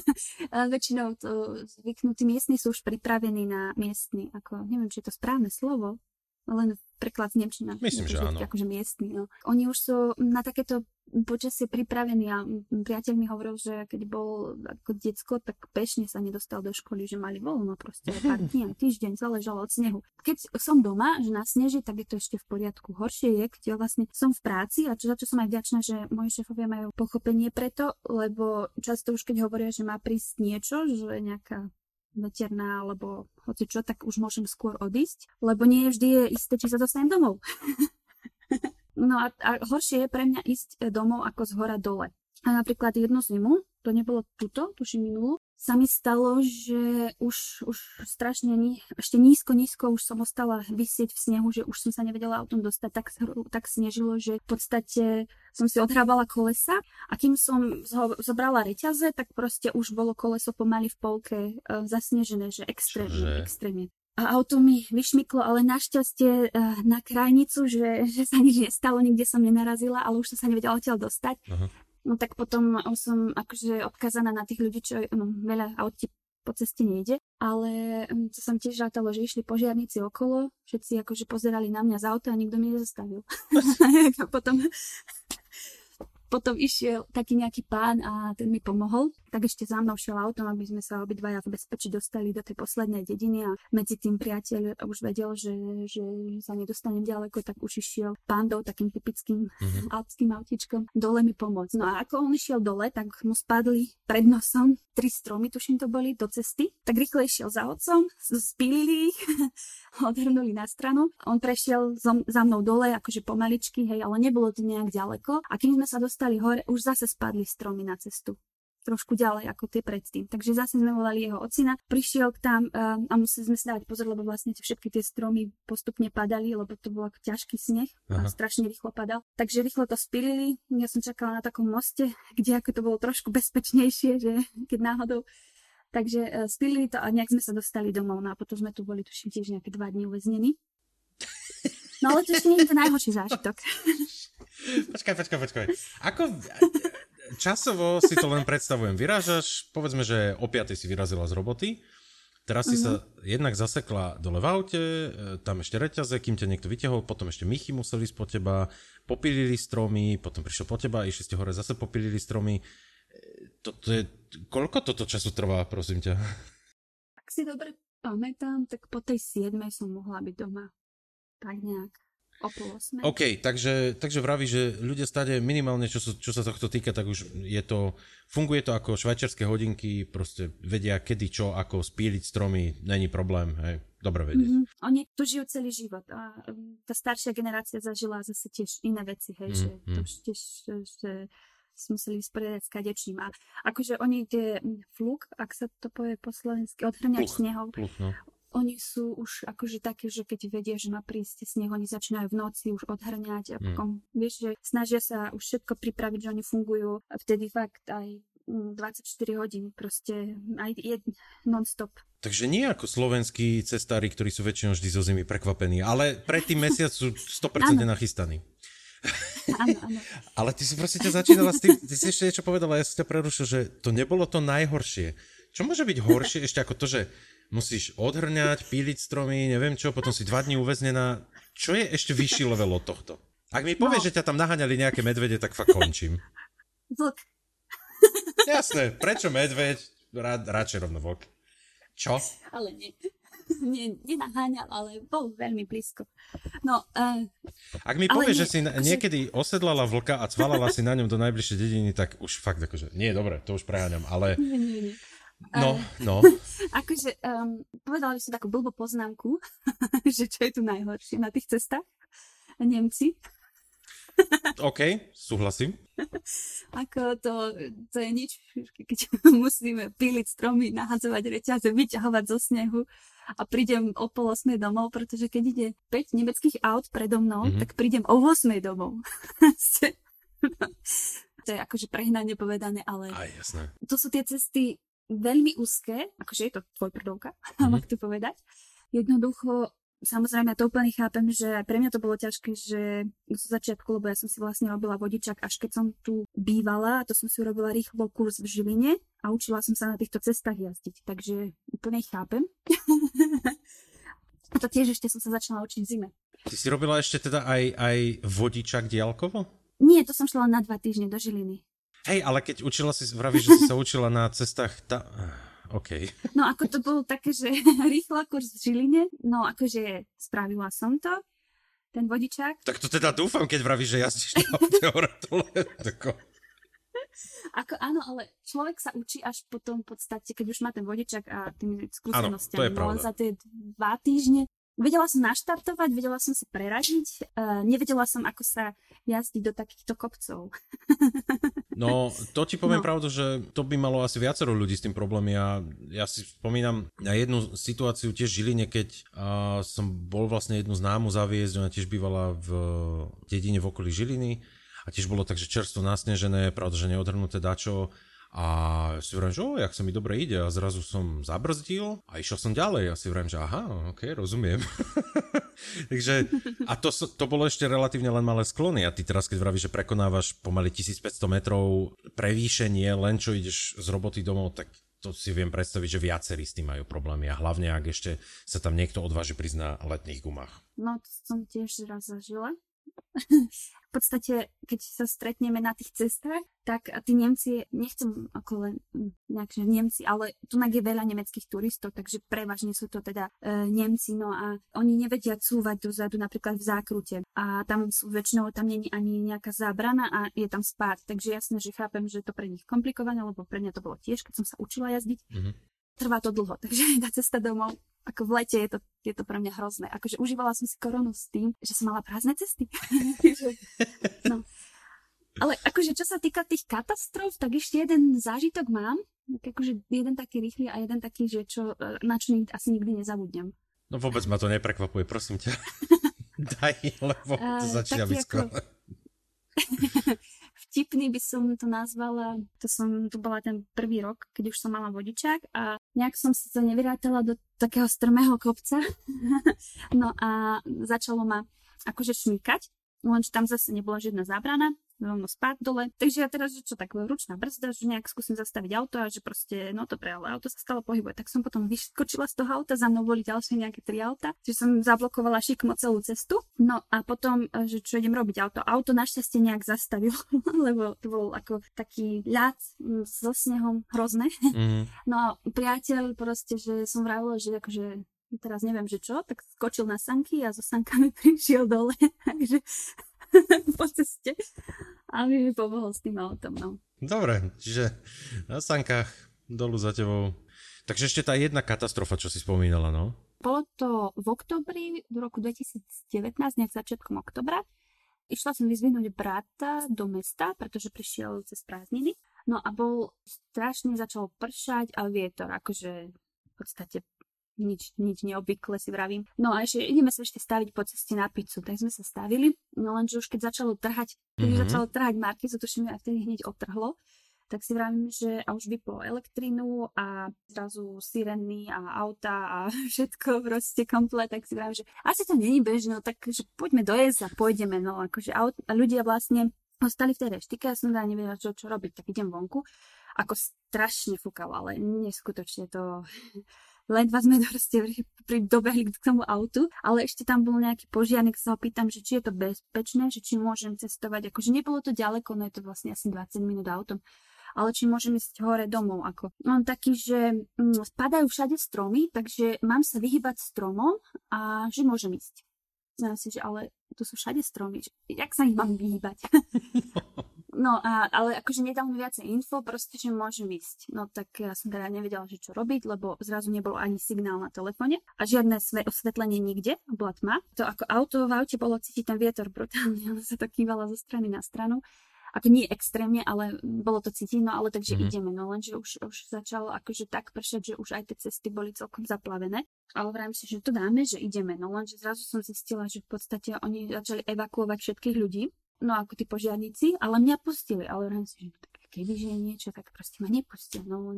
väčšinou to zvyknutí miestni sú už pripravení na miestny, ako neviem, či je to správne slovo, len preklad z Nemčina. Myslím, že áno. Akože miestny, no. Oni už sú na takéto počasie pripravený a priateľ mi hovoril, že keď bol ako decko, tak pešne sa nedostal do školy, že mali voľno proste pár dní, týždeň, záležalo od snehu. Keď som doma, že na sneži, tak je to ešte v poriadku. Horšie je, keď ja vlastne som v práci a čo, za čo som aj vďačná, že moji šefovia majú pochopenie preto, lebo často už keď hovoria, že má prísť niečo, že nejaká veterná alebo hoci čo, tak už môžem skôr odísť, lebo nie vždy je isté, či sa dostanem domov. No a, a horšie je pre mňa ísť e, domov ako z hora dole. A napríklad jednu zimu, to nebolo tuto, tuším minulú, sa mi stalo, že už, už strašne ní, ešte nízko, nízko už som ostala vysieť v snehu, že už som sa nevedela o tom dostať, tak, tak snežilo, že v podstate som si odhrávala kolesa a kým som zo, zobrala reťaze, tak proste už bolo koleso pomaly v polke e, zasnežené, že extrémne, extrémne a auto mi vyšmyklo, ale našťastie uh, na krajnicu, že, že sa nič nestalo, nikde som nenarazila, ale už som sa nevedela odtiaľ dostať. Aha. No tak potom som akože odkazaná na tých ľudí, čo no, veľa aut po ceste nejde, ale to hm, sa tiež rátalo, že išli požiarníci okolo, všetci akože pozerali na mňa z auta a nikto mi nezastavil. potom potom išiel taký nejaký pán a ten mi pomohol. Tak ešte za mnou šiel autom, aby sme sa obidvaja v bezpečí dostali do tej poslednej dediny a medzi tým priateľ už vedel, že, že sa nedostanem ďaleko, tak už išiel pándou takým typickým mm-hmm. alpským autičkom dole mi pomôcť. No a ako on išiel dole, tak mu spadli pred nosom tri stromy, tuším to boli, do cesty. Tak rýchle išiel za otcom, spílili ich, odhrnuli na stranu. On prešiel za mnou dole, akože pomaličky, hej, ale nebolo to nejak ďaleko. A kým sme sa dostali hore, už zase spadli stromy na cestu trošku ďalej ako tie predtým. Takže zase sme volali jeho ocina, prišiel k tam um, a museli sme si dávať pozor, lebo vlastne tie, všetky tie stromy postupne padali, lebo to bol ako ťažký sneh Aha. a strašne rýchlo padal. Takže rýchlo to spilili, ja som čakala na takom moste, kde ako to bolo trošku bezpečnejšie, že keď náhodou Takže uh, spilili to a nejak sme sa dostali domov. No a potom sme tu boli, tuším, tiež nejaké dva dní uväznení. No ale to ešte nie je to najhorší zážitok. Počkaj, počkaj, počkaj. Ako, časovo si to len predstavujem. Vyrážaš, povedzme, že o 5 si vyrazila z roboty Teraz si uh-huh. sa jednak zasekla dole v aute, e, tam ešte reťaze, kým ťa niekto vyťahol, potom ešte mychy museli ísť po teba, popilili stromy, potom prišiel po teba, išli ste hore, zase popilili stromy. E, toto je, koľko toto času trvá, prosím ťa? Ak si dobre pamätám, tak po tej 7 som mohla byť doma. Tak nejak. O pol osme. OK, takže, takže vraví, že ľudia stade minimálne, čo, čo sa tohto týka, tak už je to, funguje to ako švajčiarske hodinky, proste vedia kedy čo, ako spíliť stromy, není problém, hej, dobre vedieť. Mm-hmm. Oni tu žijú celý život a um, tá staršia generácia zažila zase tiež iné veci, hej, mm-hmm. že to už tiež, že si museli vysporiadať s kadečím. A akože oni tie fluk, ak sa to povie po slovensky, odhrňať snehov, Pluch, no oni sú už akože také, že keď vedia, že má prísť sneh, oni začínajú v noci už odhrňať a mm. potom, vieš, že snažia sa už všetko pripraviť, že oni fungujú a vtedy fakt aj 24 mm, hodín, proste aj jed, non-stop. Takže nie ako slovenskí cestári, ktorí sú väčšinou vždy zo zimy prekvapení, ale predtým mesiac sú 100% nachystaní. Áno, áno. Ale ty si proste ťa začínala s tým, ty si ešte niečo povedala, ja som ťa prerušil, že to nebolo to najhoršie. Čo môže byť horšie ešte ako to, že musíš odhrňať, píliť stromy, neviem čo, potom si dva dní uväznená. Čo je ešte vyšší level od tohto? Ak mi povieš, no. že ťa tam naháňali nejaké medvede, tak fakt končím. Vlk. Jasné, prečo medveď? Rád, radšej rovno vlk. Čo? Ale nie. Nie, nenaháňal, ale bol veľmi blízko. No, uh, Ak mi povieš, nie, že si akože... niekedy osedlala vlka a cvalala si na ňom do najbližšej dediny, tak už fakt akože, nie, dobre, to už preháňam, ale... Nie, nie, nie. No, no. akože um, povedala by som takú blbú poznámku, že čo je tu najhoršie na tých cestách? Nemci. OK, súhlasím. Ako to, to je nič, keď musíme píliť stromy, nahadzovať reťaze, vyťahovať zo snehu a prídem o pol osmej domov, pretože keď ide 5 nemeckých aut predo mnou, mm-hmm. tak prídem o 8 domov. to je akože prehnanie povedané, ale Aj, jasné. to sú tie cesty, veľmi úzke, akože je to tvoj prdovka, mm-hmm. mám to povedať. Jednoducho, samozrejme, ja to úplne chápem, že pre mňa to bolo ťažké, že zo začiatku, lebo ja som si vlastne robila vodičak, až keď som tu bývala, to som si urobila rýchlo kurz v Žiline a učila som sa na týchto cestách jazdiť, takže úplne chápem. a to tiež ešte som sa začala učiť v zime. Ty si robila ešte teda aj, aj vodičak diálkovo? Nie, to som šla na dva týždne do Žiliny. Hej, ale keď učila si, vravíš, že si sa učila na cestách, tá... OK. No ako to bolo také, že rýchla kurz v Žiline, no akože spravila som to, ten vodičák. Tak to teda dúfam, keď vravíš, že jazdíš na teoretole. Ako áno, ale človek sa učí až potom v podstate, keď už má ten vodičak a tými skúsenostiami. Áno, to je no, za tie dva týždne Vedela som naštartovať, vedela som sa preradiť, uh, nevedela som, ako sa jazdiť do takýchto kopcov. no, to ti poviem no. pravdu, že to by malo asi viacero ľudí s tým problémy. Ja, ja si spomínam na jednu situáciu tiež Žiline, keď uh, som bol vlastne jednu známu zaviesť, ona tiež bývala v dedine v okolí Žiliny a tiež bolo tak, že čerstvo nasnežené, pravda, že neodhrnuté dačo a si vrajím, že o, jak sa mi dobre ide. A zrazu som zabrzdil a išiel som ďalej. A si vrajím, že aha, ok, rozumiem. Takže, a to, to bolo ešte relatívne len malé sklony. A ty teraz, keď vravíš, že prekonávaš pomaly 1500 metrov prevýšenie, len čo ideš z roboty domov, tak to si viem predstaviť, že viacerí s tým majú problémy. A hlavne, ak ešte sa tam niekto odváži prísť na letných gumách. No, to som tiež raz zažila v podstate, keď sa stretneme na tých cestách, tak tí Nemci, nechcem ako len nejak, že Nemci, ale tu je veľa nemeckých turistov, takže prevažne sú to teda e, Nemci, no a oni nevedia cúvať dozadu napríklad v zákrute a tam sú, väčšinou tam není ani nejaká zábrana a je tam spát, takže jasné, že chápem, že to pre nich komplikované, lebo pre mňa to bolo tiež, keď som sa učila jazdiť. Mm-hmm. Trvá to dlho, takže tá cesta domov ako v lete je to, je to pre mňa hrozné. Akože užívala som si koronu s tým, že som mala prázdne cesty. no. Ale akože čo sa týka tých katastrof, tak ešte jeden zážitok mám. Akože jeden taký rýchly a jeden taký, že čo, e, na čo asi nikdy nezabudnem. No vôbec ma to neprekvapuje, prosím ťa. Daj, lebo to začína byť ako... vtipný by som to nazvala, to som, tu bola ten prvý rok, keď už som mala vodičák a nejak som si to nevyrátala do takého strmého kopca. no a začalo ma akože šmýkať, lenže tam zase nebola žiadna zábrana, rovno spát dole. Takže ja teraz, že čo tak ručná brzda, že nejak skúsim zastaviť auto a že proste, no dobre, ale auto sa stále pohybuje. Tak som potom vyskočila z toho auta, za mnou boli ďalšie nejaké tri auta, že som zablokovala šikmo celú cestu. No a potom, že čo idem robiť auto. Auto našťastie nejak zastavilo, lebo to bol ako taký ľad so snehom hrozné. Mm. No priateľ proste, že som vravila, že akože teraz neviem, že čo, tak skočil na sanky a so sankami prišiel dole. Takže po ceste. A mi mi pomohol s tým autom, no. Dobre, čiže na sankách dolu za tebou. Takže ešte tá jedna katastrofa, čo si spomínala, no? Bolo to v oktobri v roku 2019, nejak začiatkom oktobra. Išla som vyzvihnúť brata do mesta, pretože prišiel cez prázdniny. No a bol strašne začal pršať a vietor, akože v podstate nič, nič neobvykle si vravím. No a ešte ideme sa ešte staviť po ceste na pizzu, tak sme sa stavili, no lenže už keď začalo trhať, keď mm-hmm. začalo trhať Markizu, tuším, a vtedy hneď otrhlo, tak si vravím, že a už vyplo elektrínu a zrazu sireny a auta a všetko proste komplet, tak si vravím, že asi to není bežné, no tak že poďme dojesť a pôjdeme, no akože aut, a ľudia vlastne ostali v tej reštike, ja som teda nevedela, čo, čo robiť, tak idem vonku. Ako strašne fúkalo, ale neskutočne to ledva sme proste dobehli k tomu autu, ale ešte tam bol nejaký požiarnik, sa ho pýtam, že či je to bezpečné, že či môžem cestovať, akože nebolo to ďaleko, no je to vlastne asi 20 minút autom, ale či môžem ísť hore domov, ako. On taký, že mm, spadajú všade stromy, takže mám sa vyhybať stromom a že môžem ísť. Ja si, že ale tu sú všade stromy, že jak sa ich mám vyhýbať? No, a, ale akože nedal mi viacej info, proste, že môžem ísť. No tak ja som teda nevedela, že čo robiť, lebo zrazu nebol ani signál na telefóne a žiadne sve, osvetlenie nikde, bola tma. To ako auto v aute bolo cítiť ten vietor brutálne, ono sa to kývalo zo strany na stranu. Ako nie extrémne, ale bolo to cítiť, no ale takže mm-hmm. ideme. No lenže už, už začalo akože tak pršať, že už aj tie cesty boli celkom zaplavené. Ale vrajím si, že to dáme, že ideme. No lenže zrazu som zistila, že v podstate oni začali evakuovať všetkých ľudí no ako tí požiarníci, ale mňa pustili. Ale hovorím si, že tak kebyže je niečo, tak proste ma nepustia. No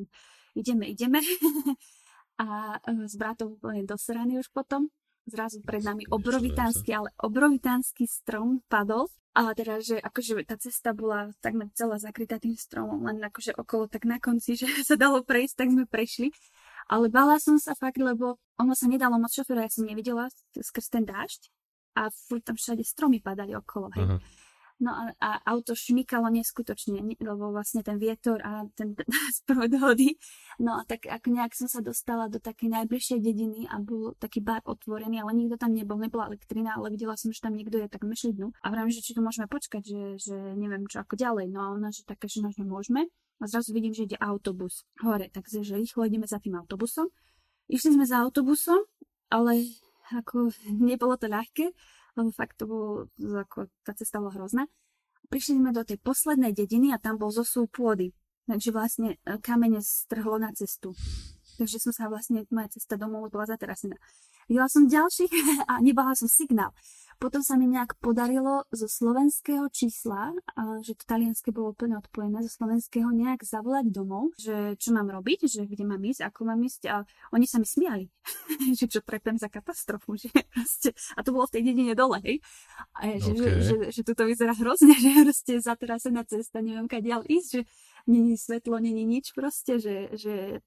ideme, ideme. a e, s bratom úplne dosraný už potom. Zrazu pred nami obrovitánsky, ale obrovitánsky strom padol. A teda, že akože tá cesta bola takmer celá zakrytá tým stromom, len akože okolo tak na konci, že sa dalo prejsť, tak sme prešli. Ale bala som sa fakt, lebo ono sa nedalo moc šoféra, ja som nevidela skrz ten dážď a furt tam všade stromy padali okolo. Hej. Uh-huh. No a, a auto šmykalo neskutočne, lebo vlastne ten vietor a ten sprvoj dohody. No a tak ako nejak som sa dostala do takej najbližšej dediny a bol taký bar otvorený, ale nikto tam nebol, nebola elektrina, ale videla som, že tam niekto je, tak myšli dnu. A vravím, že či to môžeme počkať, že, že neviem čo ako ďalej. No a ona, že také, že, no, že môžeme. A zrazu vidím, že ide autobus hore, takže že rýchlo ideme za tým autobusom. Išli sme za autobusom, ale ako nebolo to ľahké lebo fakt to bolo, ako, tá cesta bola hrozná. Prišli sme do tej poslednej dediny a tam bol zosú pôdy. Takže vlastne e, kamene strhlo na cestu. Takže som sa vlastne, moja cesta domov bola zaterasená. Videla som ďalších a nebala som signál. Potom sa mi nejak podarilo zo slovenského čísla, že to talianské bolo úplne odpojené, zo slovenského nejak zavolať domov, že čo mám robiť, že kde mám ísť, ako mám ísť a oni sa mi smiali, že čo trepem za katastrofu, že proste, a to bolo v tej dedine dole, hej, a že, okay. že, že, že, že to vyzerá hrozne, že proste zaterasená cesta, neviem kadiaľ ísť, že není svetlo, není nič proste, že, že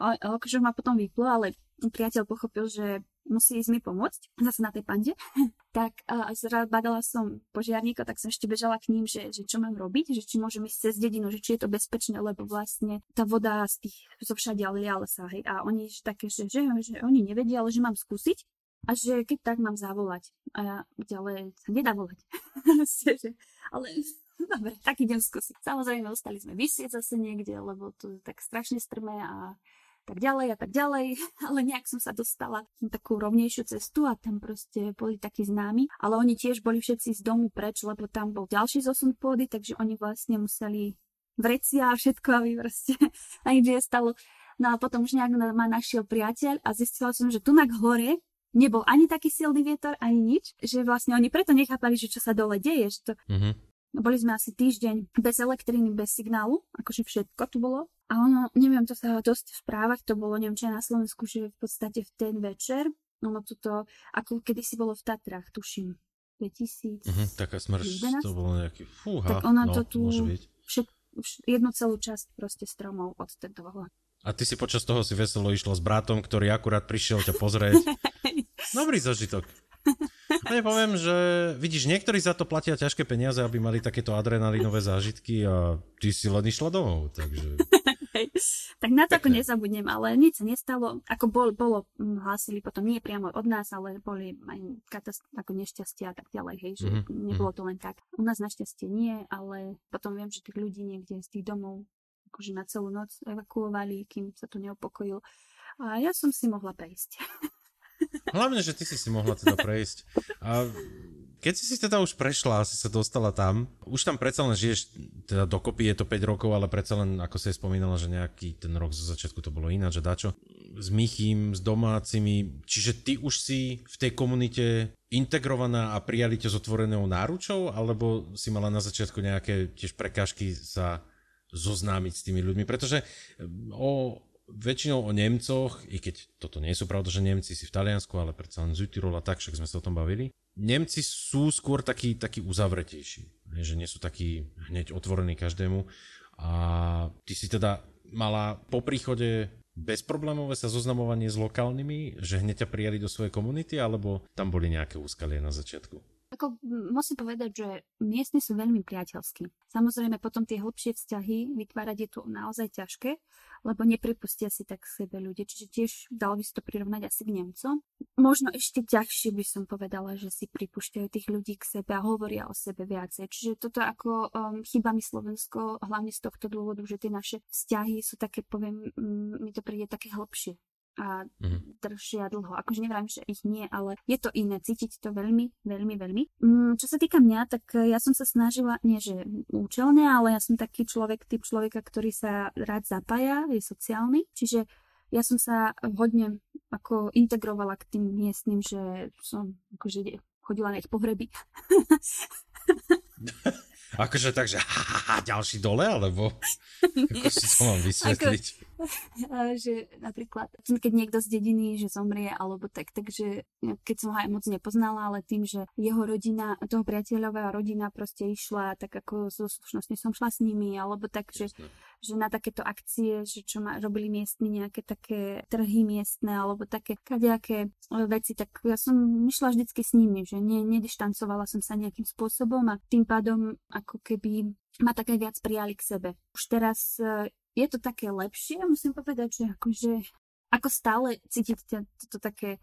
akože ma potom vyplo, ale priateľ pochopil, že musí ísť mi pomôcť, zase na tej pande, tak a badala som požiarníka, tak som ešte bežala k ním, že, že čo mám robiť, že či môžem ísť cez dedinu, že či je to bezpečné, lebo vlastne tá voda z tých, zo všade liala sa, hej, a oni že také, že, že, že oni nevedia, ale že mám skúsiť a že keď tak mám zavolať. A ja ďalej sa nedá volať. ale Dobre, tak idem skúsiť. Samozrejme, ostali sme vysieť zase niekde, lebo to je tak strašne strmé a tak ďalej a tak ďalej, ale nejak som sa dostala na takú rovnejšiu cestu a tam proste boli takí známi, ale oni tiež boli všetci z domu preč, lebo tam bol ďalší zosun pôdy, takže oni vlastne museli vrecia a všetko, aby proste na nič stalo. No a potom už nejak ma našiel priateľ a zistila som, že tu na hore nebol ani taký silný vietor, ani nič, že vlastne oni preto nechápali, že čo sa dole deje, že to, mm-hmm. Boli sme asi týždeň bez elektriny, bez signálu, akože všetko tu bolo. A ono, neviem, to sa dosť v správach, to bolo, neviem, čo na Slovensku, že v podstate v ten večer, ono toto, ako kedysi bolo v Tatrách, tuším. 2000. Uh-huh, taká smrš, 11? to bolo nejaký, fúha, Tak ona no, to tu všet, vš- jednu celú časť proste stromov odtedovala. A ty si počas toho si veselo išla s bratom, ktorý akurát prišiel ťa pozrieť. Dobrý zažitok. A nepoviem, že vidíš, niektorí za to platia ťažké peniaze, aby mali takéto adrenalinové zážitky a ty si len išla domov, takže... tak na to ako nezabudnem, ale nič sa nestalo. Ako bol, bolo, mm, hlásili potom nie priamo od nás, ale boli aj katast- ako nešťastia a tak ďalej, hej, že Mhm, nebolo to len tak. U nás našťastie nie, ale potom viem, že tých ľudí niekde z tých domov akože na celú noc evakuovali, kým sa to neupokojil. A ja som si mohla prejsť. Hlavne, že ty si si mohla teda prejsť. A keď si si teda už prešla, asi sa dostala tam, už tam predsa len žiješ, teda dokopy je to 5 rokov, ale predsa len, ako si aj spomínala, že nejaký ten rok zo začiatku to bolo ináč, že dačo, s Michým, s domácimi, čiže ty už si v tej komunite integrovaná a prijali ťa s otvorenou náručou, alebo si mala na začiatku nejaké tiež prekážky sa zoznámiť s tými ľuďmi, pretože o väčšinou o Nemcoch, i keď toto nie sú pravda, že Nemci si v Taliansku, ale predsa len Südtirol a tak, však sme sa o tom bavili. Nemci sú skôr takí, takí uzavretejší, že nie sú takí hneď otvorení každému. A ty si teda mala po príchode bezproblémové sa zoznamovanie s lokálnymi, že hneď ťa prijali do svojej komunity, alebo tam boli nejaké úskalie na začiatku? Ako musím povedať, že miestni sú veľmi priateľskí. Samozrejme potom tie hlbšie vzťahy vytvárať je tu naozaj ťažké, lebo nepripustia si tak sebe ľudia, čiže tiež dalo by sa to prirovnať asi k Nemcom. Možno ešte ťažšie by som povedala, že si pripúšťajú tých ľudí k sebe a hovoria o sebe viacej. Čiže toto ako um, chyba mi Slovensko, hlavne z tohto dôvodu, že tie naše vzťahy sú také, poviem, mm, mi to príde také hlbšie a Mhm. držia dlho. Akože nevrám, že ich nie, ale je to iné. Cítiť to veľmi, veľmi, veľmi. Mm, čo sa týka mňa, tak eh, ja som sa snažila, nie že účelne, ale ja som taký človek, typ človeka, ktorý sa rád zapája, je sociálny. Čiže ja som sa hodne ako integrovala k tým miestnym, že som akože chodila na ich pohreby. Akože tak, že ha, ha, ha, ďalší dole, alebo ako si to mám vysvetliť? A že napríklad, keď niekto z dediny, že zomrie, alebo tak, takže keď som ho aj moc nepoznala, ale tým, že jeho rodina, toho priateľová rodina proste išla, tak ako zo slušnosti som šla s nimi, alebo tak, že. Že na takéto akcie, že čo ma, robili miestni nejaké také trhy miestne, alebo také kadejaké e, veci, tak ja som išla vždycky s nimi, že ne, nedištancovala som sa nejakým spôsobom a tým pádom ako keby ma také viac prijali k sebe. Už teraz e, je to také lepšie, musím povedať, že akože ako stále cítiť to, to také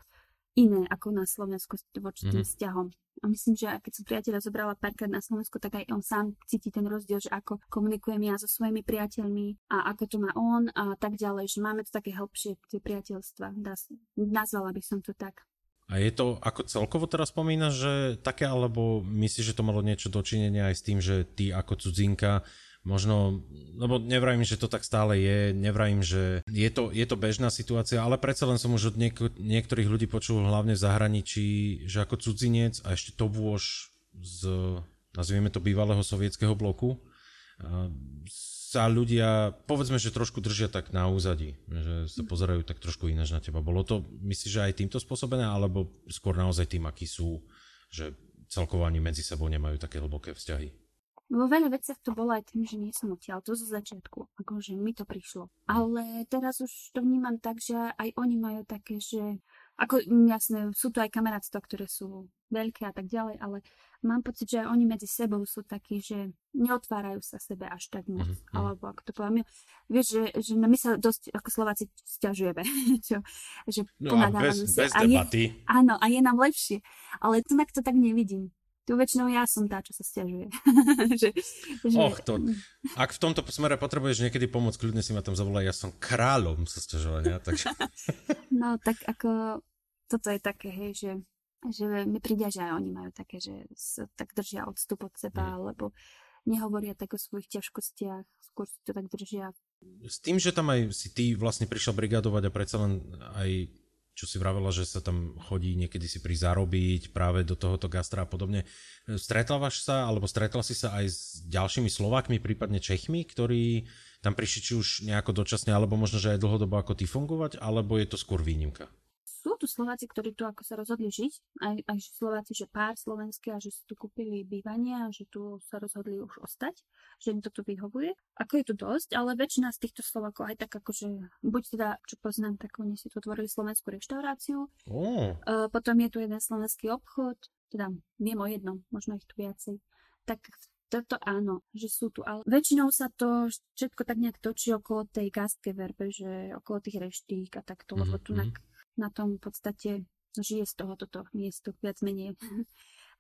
iné ako na Slovensku voči tým Mhm. vzťahom. A myslím, že keď som priateľa zobrala párkrát na Slovensku, tak aj on sám cíti ten rozdiel, že ako komunikujem ja so svojimi priateľmi a ako to má on a tak ďalej, že máme to také hĺbšie, tie priateľstva. Dá, s- nazvala by som to tak. A je to, ako celkovo teraz spomínaš, že také, alebo myslíš, že to malo niečo dočinenia aj s tým, že ty ako cudzinka možno, lebo nevrajím, že to tak stále je, nevrajím, že je to, je to bežná situácia, ale predsa len som už od nieko, niektorých ľudí počul hlavne v zahraničí, že ako cudzinec a ešte to bôž z, nazvieme to bývalého sovietského bloku, sa ľudia, povedzme, že trošku držia tak na úzadí, že sa pozerajú tak trošku ináč na teba. Bolo to, myslíš, že aj týmto spôsobené, alebo skôr naozaj tým, akí sú, že celkovo ani medzi sebou nemajú také hlboké vzťahy? Vo veľa veciach to bolo aj tým, že nie som odtiaľ, to zo začiatku, akože mi to prišlo. Ale teraz už to vnímam tak, že aj oni majú také, že ako mm, jasné, sú tu aj kamarátstva, ktoré sú veľké a tak ďalej, ale mám pocit, že oni medzi sebou sú takí, že neotvárajú sa sebe až tak moc. Mhm, mhm. Alebo ako to poviem, vieš, že, že my sa dosť ako Slováci stiažujeme, čo, že No a bez, bez a je, debaty. Áno, a je nám lepšie. Ale inak to tak nevidím. Tu väčšinou ja som tá, čo sa stiažuje. že, že, Och, to, ak v tomto smere potrebuješ niekedy pomôcť, kľudne si ma tam zavolaj, ja som kráľom sa sťažovania, takže No tak ako toto je také, hej, že, že mi príde, že aj oni majú také, že sa tak držia odstup od seba, Mhm. alebo nehovoria tak o svojich ťažkostiach, skôr si to tak držia. s tým, že tam aj si ty vlastne prišiel brigádovať a predsa len aj čo si vravela, že sa tam chodí niekedy si pri zarobiť práve do tohoto gastra a podobne. Stretávaš sa, alebo stretla si sa aj s ďalšími Slovákmi, prípadne Čechmi, ktorí tam prišli či už nejako dočasne, alebo možno, že aj dlhodobo ako ty fungovať, alebo je to skôr výnimka? Sú tu Slováci, ktorí tu ako sa rozhodli žiť, aj, aj Slováci, že pár slovenské a že si tu kúpili bývanie a že tu sa rozhodli už ostať, že im to tu vyhovuje. Ako je tu dosť, ale väčšina z týchto Slovákov aj tak akože, buď teda, čo poznám, tak oni si tu otvorili slovenskú reštauráciu, Oh. uh, potom je tu jeden slovenský obchod, teda viem o jednom, možno ich tu viacej. Tak toto áno, že sú tu, ale väčšinou sa to všetko tak nejak točí okolo tej gastke verbe, že okolo tých reštík a takto, lebo tu na, na tom v podstate žije z toho toto miesto viac menej.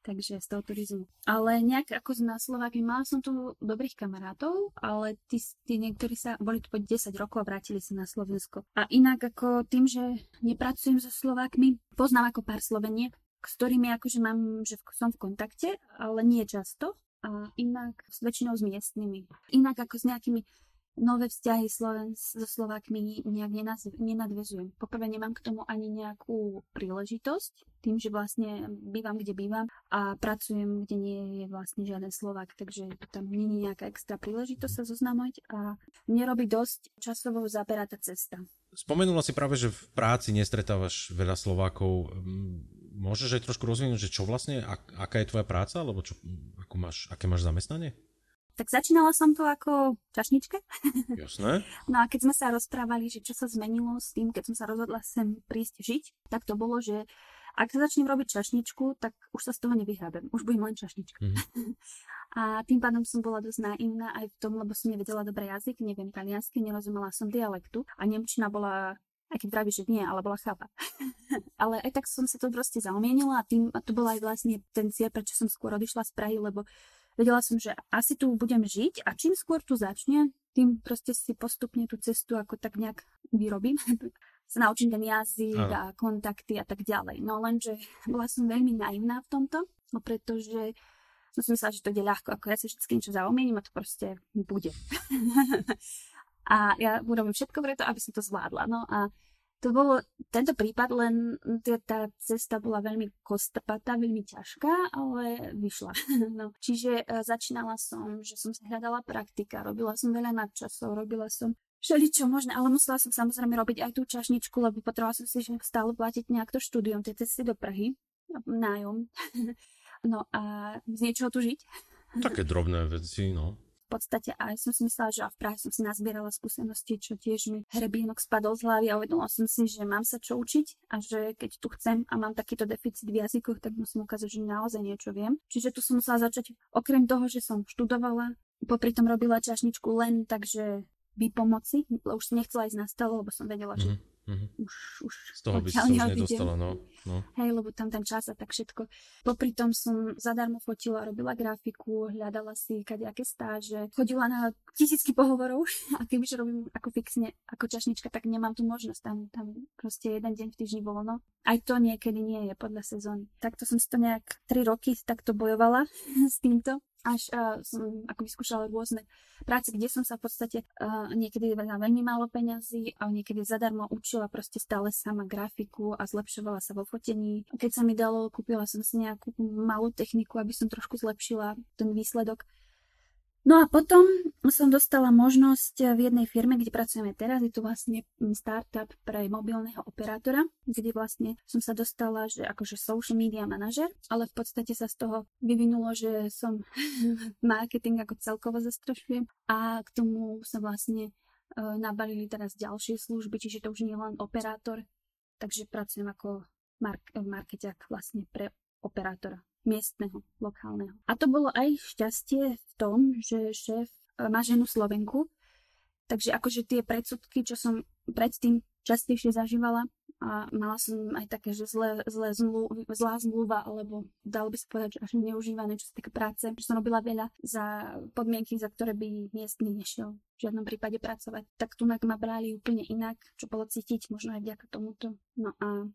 Takže z toho turizmu. Ale nejak ako na Slováky, mala som tu dobrých kamarátov, ale tí, tí niektorí sa boli tu po 10 rokov a vrátili sa na Slovensko. A inak ako tým, že nepracujem so Slovákmi, poznám ako pár Sloveniek, s ktorými akože mám, že som v kontakte, ale nie často a inak s väčšinou s miestnymi. Inak ako s nejakými nové vzťahy Sloven so Slovákmi nejak nenadvezujem. Poprvé nemám k tomu ani nejakú príležitosť, tým, že vlastne bývam, kde bývam a pracujem, kde nie je vlastne žiaden Slovák, takže tam nie je nejaká extra príležitosť sa zoznamovať a mne robí dosť časovo zaberá tá cesta. Spomenula si práve, že v práci nestretávaš veľa Slovákov môžeš aj trošku rozvinúť, že čo vlastne, ak, aká je tvoja práca, alebo čo, ako máš, aké máš zamestnanie? Tak začínala som to ako čašnička. Jasné. No a keď sme sa rozprávali, že čo sa zmenilo s tým, keď som sa rozhodla sem prísť žiť, tak to bolo, že ak sa začnem robiť čašničku, tak už sa z toho nevyhrábem. Už budem len čašnička. Mm-hmm. a tým pádom som bola dosť naivná aj v tom, lebo som nevedela dobrý jazyk, neviem taliansky, nerozumela som dialektu a Nemčina bola aj keď vraví, že nie, ale bola chápa. ale aj tak som sa to proste zaumienila a tým, a to bol aj vlastne ten cieľ, prečo som skôr odišla z Prahy, lebo vedela som, že asi tu budem žiť a čím skôr tu začne, tým proste si postupne tú cestu ako tak nejak vyrobím. sa naučím ten jazyk a kontakty a tak ďalej. No lenže bola som veľmi naivná v tomto, no pretože som si myslela, že to ide ľahko, ako ja si vždy niečo zaumiením a to proste bude. a ja urobím všetko preto, aby som to zvládla. No a to bolo, tento prípad, len tá cesta bola veľmi kostapatá, veľmi ťažká, ale vyšla. No, čiže uh, začínala som, že som sa hľadala praktika, robila som veľa nadčasov, robila som všeličo možné, ale musela som samozrejme robiť aj tú čašničku, lebo potrebovala som si že stále platiť nejak to štúdium, tie cesty do Prahy, nájom. no a z niečoho tu žiť. Také drobné veci, no podstate aj som si myslela, že v Prahe som si nazbierala skúsenosti, čo tiež mi hrebienok spadol z hlavy a uvedomila som si, že mám sa čo učiť a že keď tu chcem a mám takýto deficit v jazykoch, tak musím ukázať, že naozaj niečo viem. Čiže tu som musela začať, okrem toho, že som študovala, popri tom robila čašničku len takže by pomoci, už som nechcela ísť na stole, lebo som vedela, že mm-hmm. Už, už Z toho by si sa už nedostala, no, no. Hej, lebo tam ten čas a tak všetko. Popri tom som zadarmo fotila, robila grafiku, hľadala si kadejaké stáže, chodila na tisícky pohovorov a kebyže robím ako fixne, ako čašnička, tak nemám tu možnosť. Tam, tam proste jeden deň v týždni voľno. Aj to niekedy nie je podľa sezóny. Takto som si to nejak 3 roky takto bojovala s týmto až uh, som ako vyskúšala rôzne práce, kde som sa v podstate uh, niekedy za veľmi málo peňazí a niekedy zadarmo učila proste stále sama grafiku a zlepšovala sa vo fotení. Keď sa mi dalo, kúpila som si nejakú malú techniku, aby som trošku zlepšila ten výsledok. No a potom som dostala možnosť v jednej firme, kde pracujeme teraz, je to vlastne startup pre mobilného operátora, kde vlastne som sa dostala, že akože social media manažer, ale v podstate sa z toho vyvinulo, že som marketing ako celkovo zastrašujem. A k tomu sa vlastne uh, nabalili teraz ďalšie služby, čiže to už nie je len operátor, takže pracujem ako mark- markeťák vlastne pre operátora miestneho, lokálneho. A to bolo aj šťastie v tom, že šéf e, má ženu Slovenku, takže akože tie predsudky, čo som predtým častejšie zažívala, a mala som aj také, že zlé, zlé zmluv, zlá zmluva, alebo dalo by sa povedať, že až neužívané, čo sa týka práce, že som robila veľa za podmienky, za ktoré by miestny nešiel v žiadnom prípade pracovať. Tak tu ma brali úplne inak, čo bolo cítiť, možno aj vďaka tomuto. No a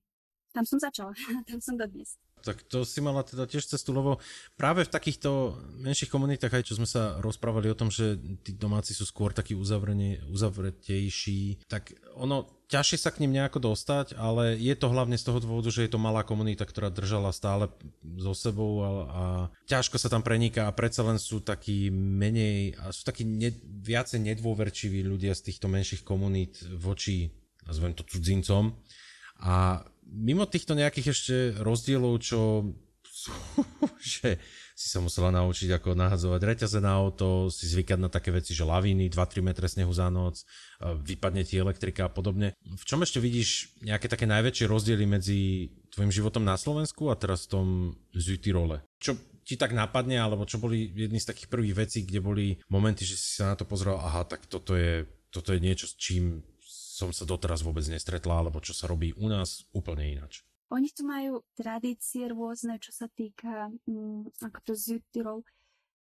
tam som začala, tam som dodnes. Tak to si mala teda tiež cestu, lebo práve v takýchto menších komunitách, aj čo sme sa rozprávali o tom, že tí domáci sú skôr takí uzavretejší, tak ono ťažšie sa k ním nejako dostať, ale je to hlavne z toho dôvodu, že je to malá komunita, ktorá držala stále so sebou a, a ťažko sa tam preniká a predsa len sú takí menej, a sú takí ne, viacej nedôverčiví ľudia z týchto menších komunít voči, nazvem to cudzincom. A mimo týchto nejakých ešte rozdielov, čo že si sa musela naučiť ako nahadzovať reťaze na auto, si zvykať na také veci, že lavíny, 2-3 metre snehu za noc, vypadne ti elektrika a podobne. V čom ešte vidíš nejaké také najväčšie rozdiely medzi tvojim životom na Slovensku a teraz v tom Südtirole? Čo ti tak napadne, alebo čo boli jedny z takých prvých vecí, kde boli momenty, že si sa na to pozrel, aha, tak toto je, toto je niečo, s čím som sa doteraz vôbec nestretla, alebo čo sa robí u nás úplne ináč. Oni tu majú tradície rôzne, čo sa týka, um, ako to Südtirol,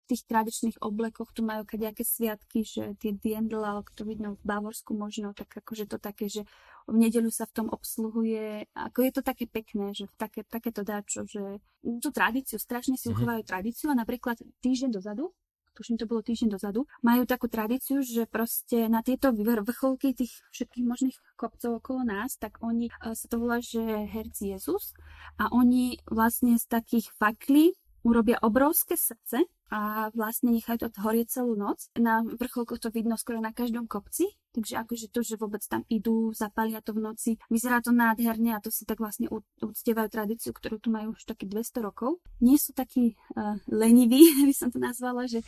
v tých tradičných oblekoch tu majú kadejaké sviatky, že tie diendl, ako to vidno v Bavorsku možno, tak akože to také, že v nedeľu sa v tom obsluhuje, ako je to také pekné, že také, takéto dáčo, že tú tradíciu, strašne si mhm. uchovajú tradíciu a napríklad týždeň dozadu tuším to bolo týždeň dozadu, majú takú tradíciu, že proste na tieto vrcholky tých všetkých možných kopcov okolo nás, tak oni e, sa to volá, že herci Jezus a oni vlastne z takých faklí urobia obrovské srdce a vlastne nechajú to horieť celú noc. Na vrcholkoch to vidno skoro na každom kopci, takže akože to, že vôbec tam idú, zapalia to v noci, vyzerá to nádherne a to si tak vlastne uctievajú tradíciu, ktorú tu majú už taký 200 rokov. Nie sú takí uh, leniví, by som to nazvala, že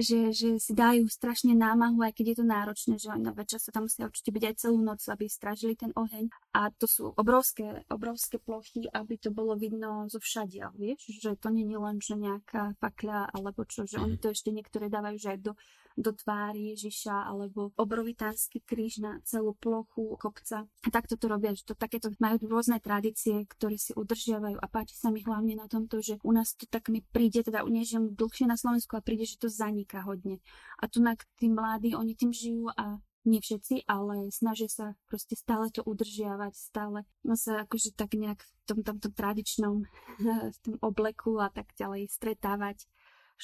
že, že si dajú strašne námahu, aj keď je to náročné, že na večer sa tam musia určite byť aj celú noc, aby stražili ten oheň. A to sú obrovské, obrovské plochy, aby to bolo vidno zo všadia, vieš, že to nie je len, že nejaká fakľa alebo čo, že oni mhm. to ešte niektoré dávajú, že aj do do tvári Ježiša alebo obrovitánsky kríž na celú plochu kopca. A takto to robia, že to takéto majú rôzne tradície, ktoré si udržiavajú a páči sa mi hlavne na tomto, že u nás to tak mi príde, teda nie dlhšie na Slovensku a príde, že to zaniká hodne. A tu na tí mladí, oni tým žijú a nie všetci, ale snažia sa proste stále to udržiavať, stále no sa akože tak nejak v tom, tomto tradičnom v tom obleku a tak ďalej stretávať.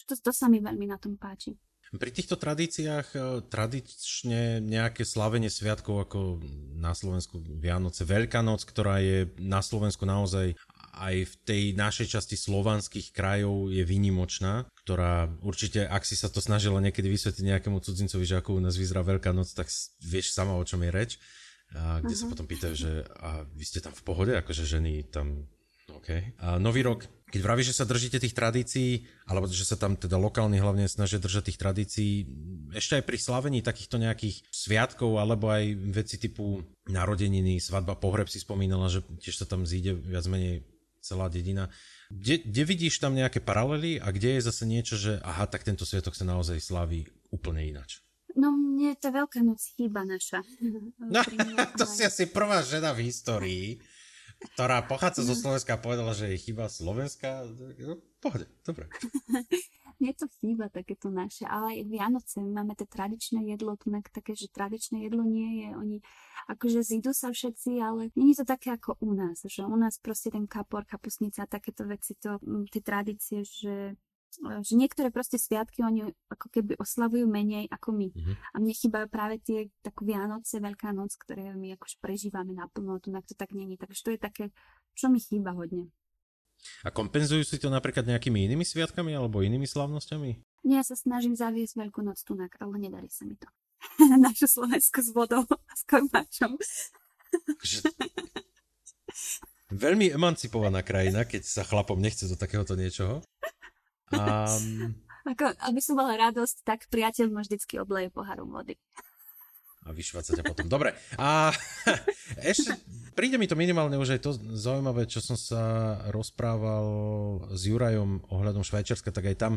To, to sa mi veľmi na tom páči. Pri týchto tradíciách e, tradične nejaké slavenie sviatkov ako na Slovensku Vianoce, Veľká noc, ktorá je na Slovensku naozaj aj v tej našej časti slovanských krajov je výnimočná, ktorá určite, ak si sa to snažila niekedy vysvetliť nejakému cudzincovi, že ako u nás vyzerá Veľká noc, tak vieš sama, o čom je reč. A kde uh-huh. sa mhm. potom pýtajú, že a vy ste tam v pohode, akože ženy tam OK. A nový rok, keď vravíš, že sa držíte tých tradícií, alebo že sa tam teda lokálni hlavne snažia držať tých tradícií, ešte aj pri slavení takýchto nejakých sviatkov, alebo aj veci typu narodeniny, svadba, pohreb si spomínala, že tiež sa tam zíde viac menej celá dedina. Kde, kde vidíš tam nejaké paralely a kde je zase niečo, že aha, tak tento sviatok sa naozaj slaví úplne ináč? No mne to Veľká noc chýba naša. No, to si asi prvá žena v histórii, ktorá pochádza zo Slovenska a povedala, že je chyba Slovenska. No, pohode, dobre. Mne to chýba takéto naše, ale aj Vianoce máme to tradičné jedlo, tu také, že tradičné jedlo nie je, oni akože zídu sa všetci, ale nie je to také ako u nás, že u nás proste ten kapor, kapusnica a takéto veci, to, tie tradície, že že niektoré proste sviatky oni ako keby oslavujú menej ako my. Mm-hmm. A mne chýbajú práve tie tak Vianoce, Veľká noc, ktoré my akože prežívame naplno, tu to tak není. Takže to je také, čo mi chýba hodne. A kompenzujú si to napríklad nejakými inými sviatkami alebo inými slávnosťami? Nie, ja sa snažím zaviesť Veľkú noc tunak, ale nedarí sa mi to. Našu Slovensku s vodou a s kormáčom. Veľmi emancipovaná krajina, keď sa chlapom nechce do takéhoto niečoho. Um, Ako, aby som mala radosť, tak priateľ ma vždycky obleje poharom vody. A vyšvať sa ťa potom. Dobre. A ešte príde mi to minimálne už aj to zaujímavé, čo som sa rozprával s Jurajom ohľadom Švajčiarska, tak aj tam,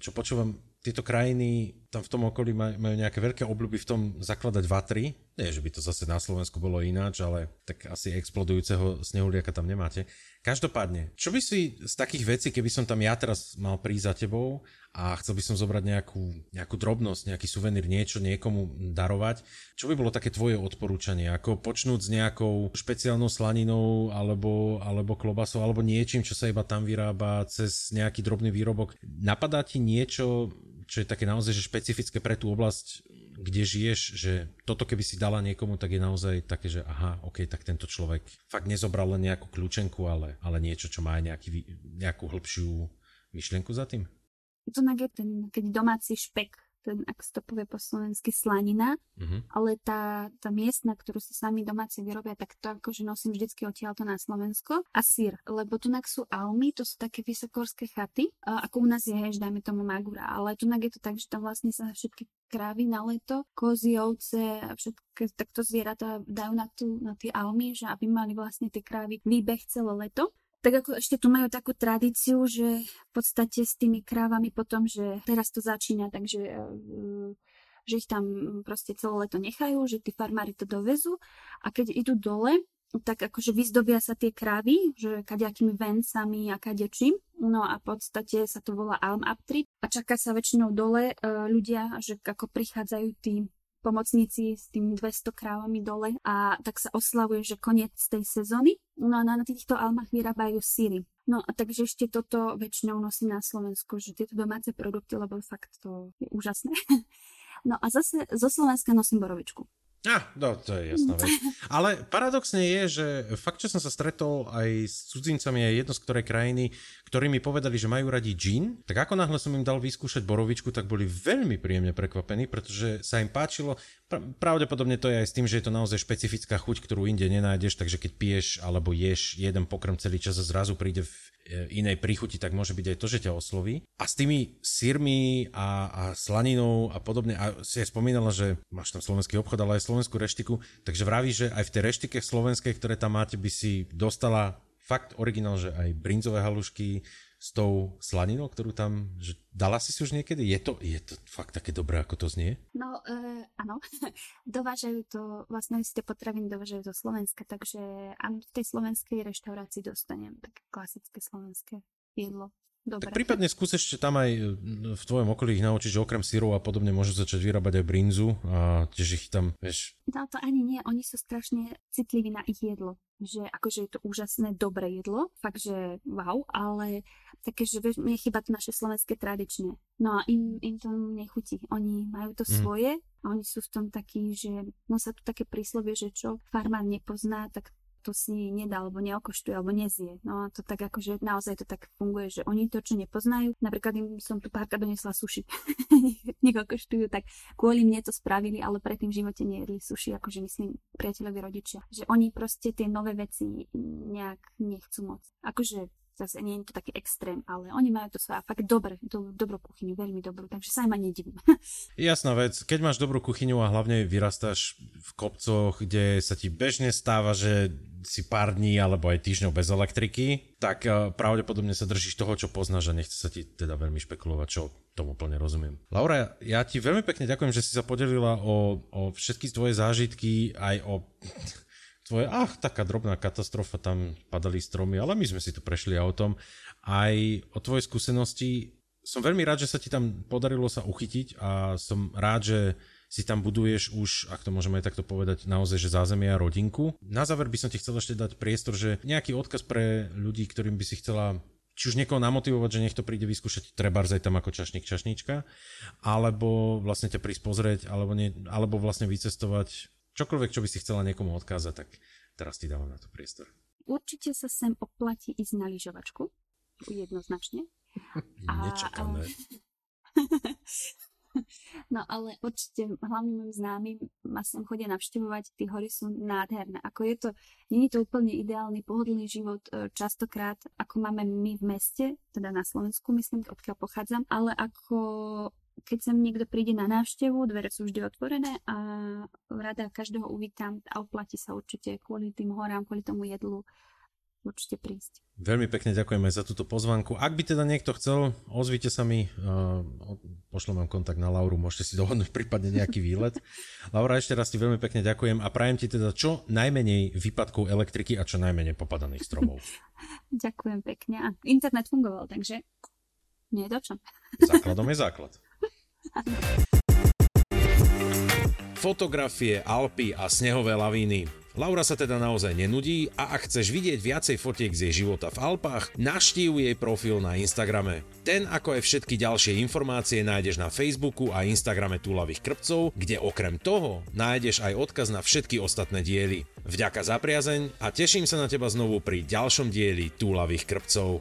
čo počúvam, tieto krajiny tam v tom okolí majú nejaké veľké obľuby v tom zakladať vatry. Nie, že by to zase na Slovensku bolo ináč, ale tak asi explodujúceho snehuliaka tam nemáte. Každopádne, čo by si z takých vecí, keby som tam ja teraz mal prísť za tebou a chcel by som zobrať nejakú, nejakú drobnosť, nejaký suvenír, niečo niekomu darovať, čo by bolo také tvoje odporúčanie? Ako počnúť s nejakou špeciálnou slaninou alebo, alebo klobasou alebo niečím, čo sa iba tam vyrába cez nejaký drobný výrobok. Napadá ti niečo, čo je také naozaj že špecifické pre tú oblasť, kde žiješ, že toto keby si dala niekomu, tak je naozaj také, že aha, ok, tak tento človek fakt nezobral len nejakú kľúčenku, ale, ale niečo, čo má aj nejaký, nejakú hĺbšiu myšlienku za tým? To je ten, keď domáci špek ten, ako sa to povie po slovensky, slanina, Mhm. ale tá, tá miestna, ktorú si sami domáci vyrobia, tak to akože nosím vždycky odtiaľto na Slovensko. A sír, lebo tu sú almy, to sú také vysokorské chaty, ako u nás je, hež, dajme tomu Magura, ale tu je to tak, že tam vlastne sa všetky krávy na leto, kozy, ovce a všetky takto zvieratá dajú na, tú, na tie almy, že aby mali vlastne tie krávy výbeh celé leto tak ako ešte tu majú takú tradíciu, že v podstate s tými krávami potom, že teraz to začína, takže eh, že ich tam proste celé leto nechajú, že tí farmári to dovezú a keď idú dole, tak akože vyzdobia sa tie krávy, že kadejakými vencami a kadečím. No a v podstate sa to volá Alm Aptrip a čaká sa väčšinou dole e, ľudia, že ako prichádzajú tí pomocníci s tými 200 krávami dole a tak sa oslavuje, že koniec tej sezóny. No a na týchto almách vyrábajú síry. No a takže ešte toto väčšinou nosím na Slovensku, že tieto domáce produkty, lebo fakt to je úžasné. No a zase zo Slovenska nosím borovičku. Ah, no, to je jasná vec. Ale paradoxne je, že fakt, čo som sa stretol aj s cudzincami aj jedno z ktorej krajiny, ktorí mi povedali, že majú radi gin, tak ako náhle som im dal vyskúšať borovičku, tak boli veľmi príjemne prekvapení, pretože sa im páčilo. Pravdepodobne to je aj s tým, že je to naozaj špecifická chuť, ktorú inde nenájdeš, takže keď piješ alebo ješ jeden pokrm celý čas a zrazu príde inej príchuti, tak môže byť aj to, že ťa osloví. A s tými sírmi a, a slaninou a podobne, a si aj spomínala, že máš tam slovenský obchod, ale aj slovenskú reštiku, takže vraví, že aj v tej reštike slovenskej, ktoré tam máte, by si dostala fakt originál, že aj brinzové halušky, s tou slaninou, ktorú tam, že dala si si už niekedy? Je to, je to fakt také dobré, ako to znie? No, uh, áno. dovážajú to, vlastne ste potraviny dovážajú zo Slovenska, takže v tej slovenskej reštaurácii dostanem také klasické slovenské jedlo. Dobre. Tak prípadne skús ešte tam aj v tvojom okolí ich naučiť, že okrem syrov a podobne môžu začať vyrábať aj brinzu a tiež ich tam, vieš... No to ani nie, oni sú strašne citliví na ich jedlo. Že akože je to úžasné, dobré jedlo, fakt, že wow, ale také, že mne chýba to naše slovenské tradičné. No a im, im to nechutí. Oni majú to mm. svoje a oni sú v tom takí, že no sa tu také príslovie, že čo farmár nepozná, tak to si nedá, alebo neokoštuje, alebo nezie. No a to tak akože naozaj to tak funguje, že oni to, čo nepoznajú, napríklad im som tu párka donesla suši, nech tak kvôli mne to spravili, ale predtým v živote nejedli suši, akože myslím priateľovi rodičia. Že oni proste tie nové veci nejak nechcú moc. Akože zase nie je to taký extrém, ale oni majú to svoje fakt dobre, do, dobrú kuchyňu, veľmi dobrú, takže sa im ani nedivím. Jasná vec, keď máš dobrú kuchyňu a hlavne vyrastáš v kopcoch, kde sa ti bežne stáva, že si pár dní alebo aj týždňov bez elektriky, tak eh, pravdepodobne sa držíš toho, čo poznáš a nechce sa ti teda veľmi špekulovať, čo tomu plne rozumiem. Laura, ja ti veľmi pekne ďakujem, že si sa podelila o, o všetky tvoje zážitky, aj o tvoje, ach, taká drobná katastrofa, tam padali stromy, ale my sme si to prešli autom. Aj o tvojej skúsenosti som veľmi rád, že sa ti tam podarilo sa uchytiť a som rád, že si tam buduješ už, ak to môžeme aj takto povedať, naozaj, že zázemie a rodinku. Na záver by som ti chcel ešte dať priestor, že nejaký odkaz pre ľudí, ktorým by si chcela či už niekoho namotivovať, že nech to príde vyskúšať treba aj tam ako čašník, čašníčka, alebo vlastne ťa prísť pozrieť, alebo, nie, alebo vlastne vycestovať čokoľvek, čo by si chcela niekomu odkázať, tak teraz ti dávam na to priestor. Určite sa sem oplatí ísť na lyžovačku, jednoznačne. Nečakané. No ale určite hlavne môjim známym ma sem chodia navštevovať, tie hory sú nádherné. Ako je to, je to úplne ideálny, pohodlný život e, častokrát, ako máme my v meste, teda na Slovensku myslím, odkiaľ pochádzam, ale ako keď sem niekto príde na návštevu, dvere sú vždy otvorené a rada každého uvítam a oplatí sa určite kvôli tým horám, kvôli tomu jedlu určite prísť. Veľmi pekne ďakujeme za túto pozvanku. Ak by teda niekto chcel, ozvite sa mi, uh, pošlem vám kontakt na Lauru, môžete si dohodnúť prípadne nejaký výlet. Laura, ešte raz ti veľmi pekne ďakujem a prajem ti teda čo najmenej výpadkov elektriky a čo najmenej popadaných stromov. ďakujem pekne. A internet fungoval, takže nie je to čo. Základom je základ. Fotografie, Alpy a snehové lavíny. Laura sa teda naozaj nenudí a ak chceš vidieť viacej fotiek z jej života v Alpách, naštív jej profil na Instagrame. Ten ako aj všetky ďalšie informácie nájdeš na Facebooku a Instagrame Túlavých krpcov, kde okrem toho nájdeš aj odkaz na všetky ostatné diely. Vďaka za priazeň a teším sa na teba znovu pri ďalšom dieli Túlavých krpcov.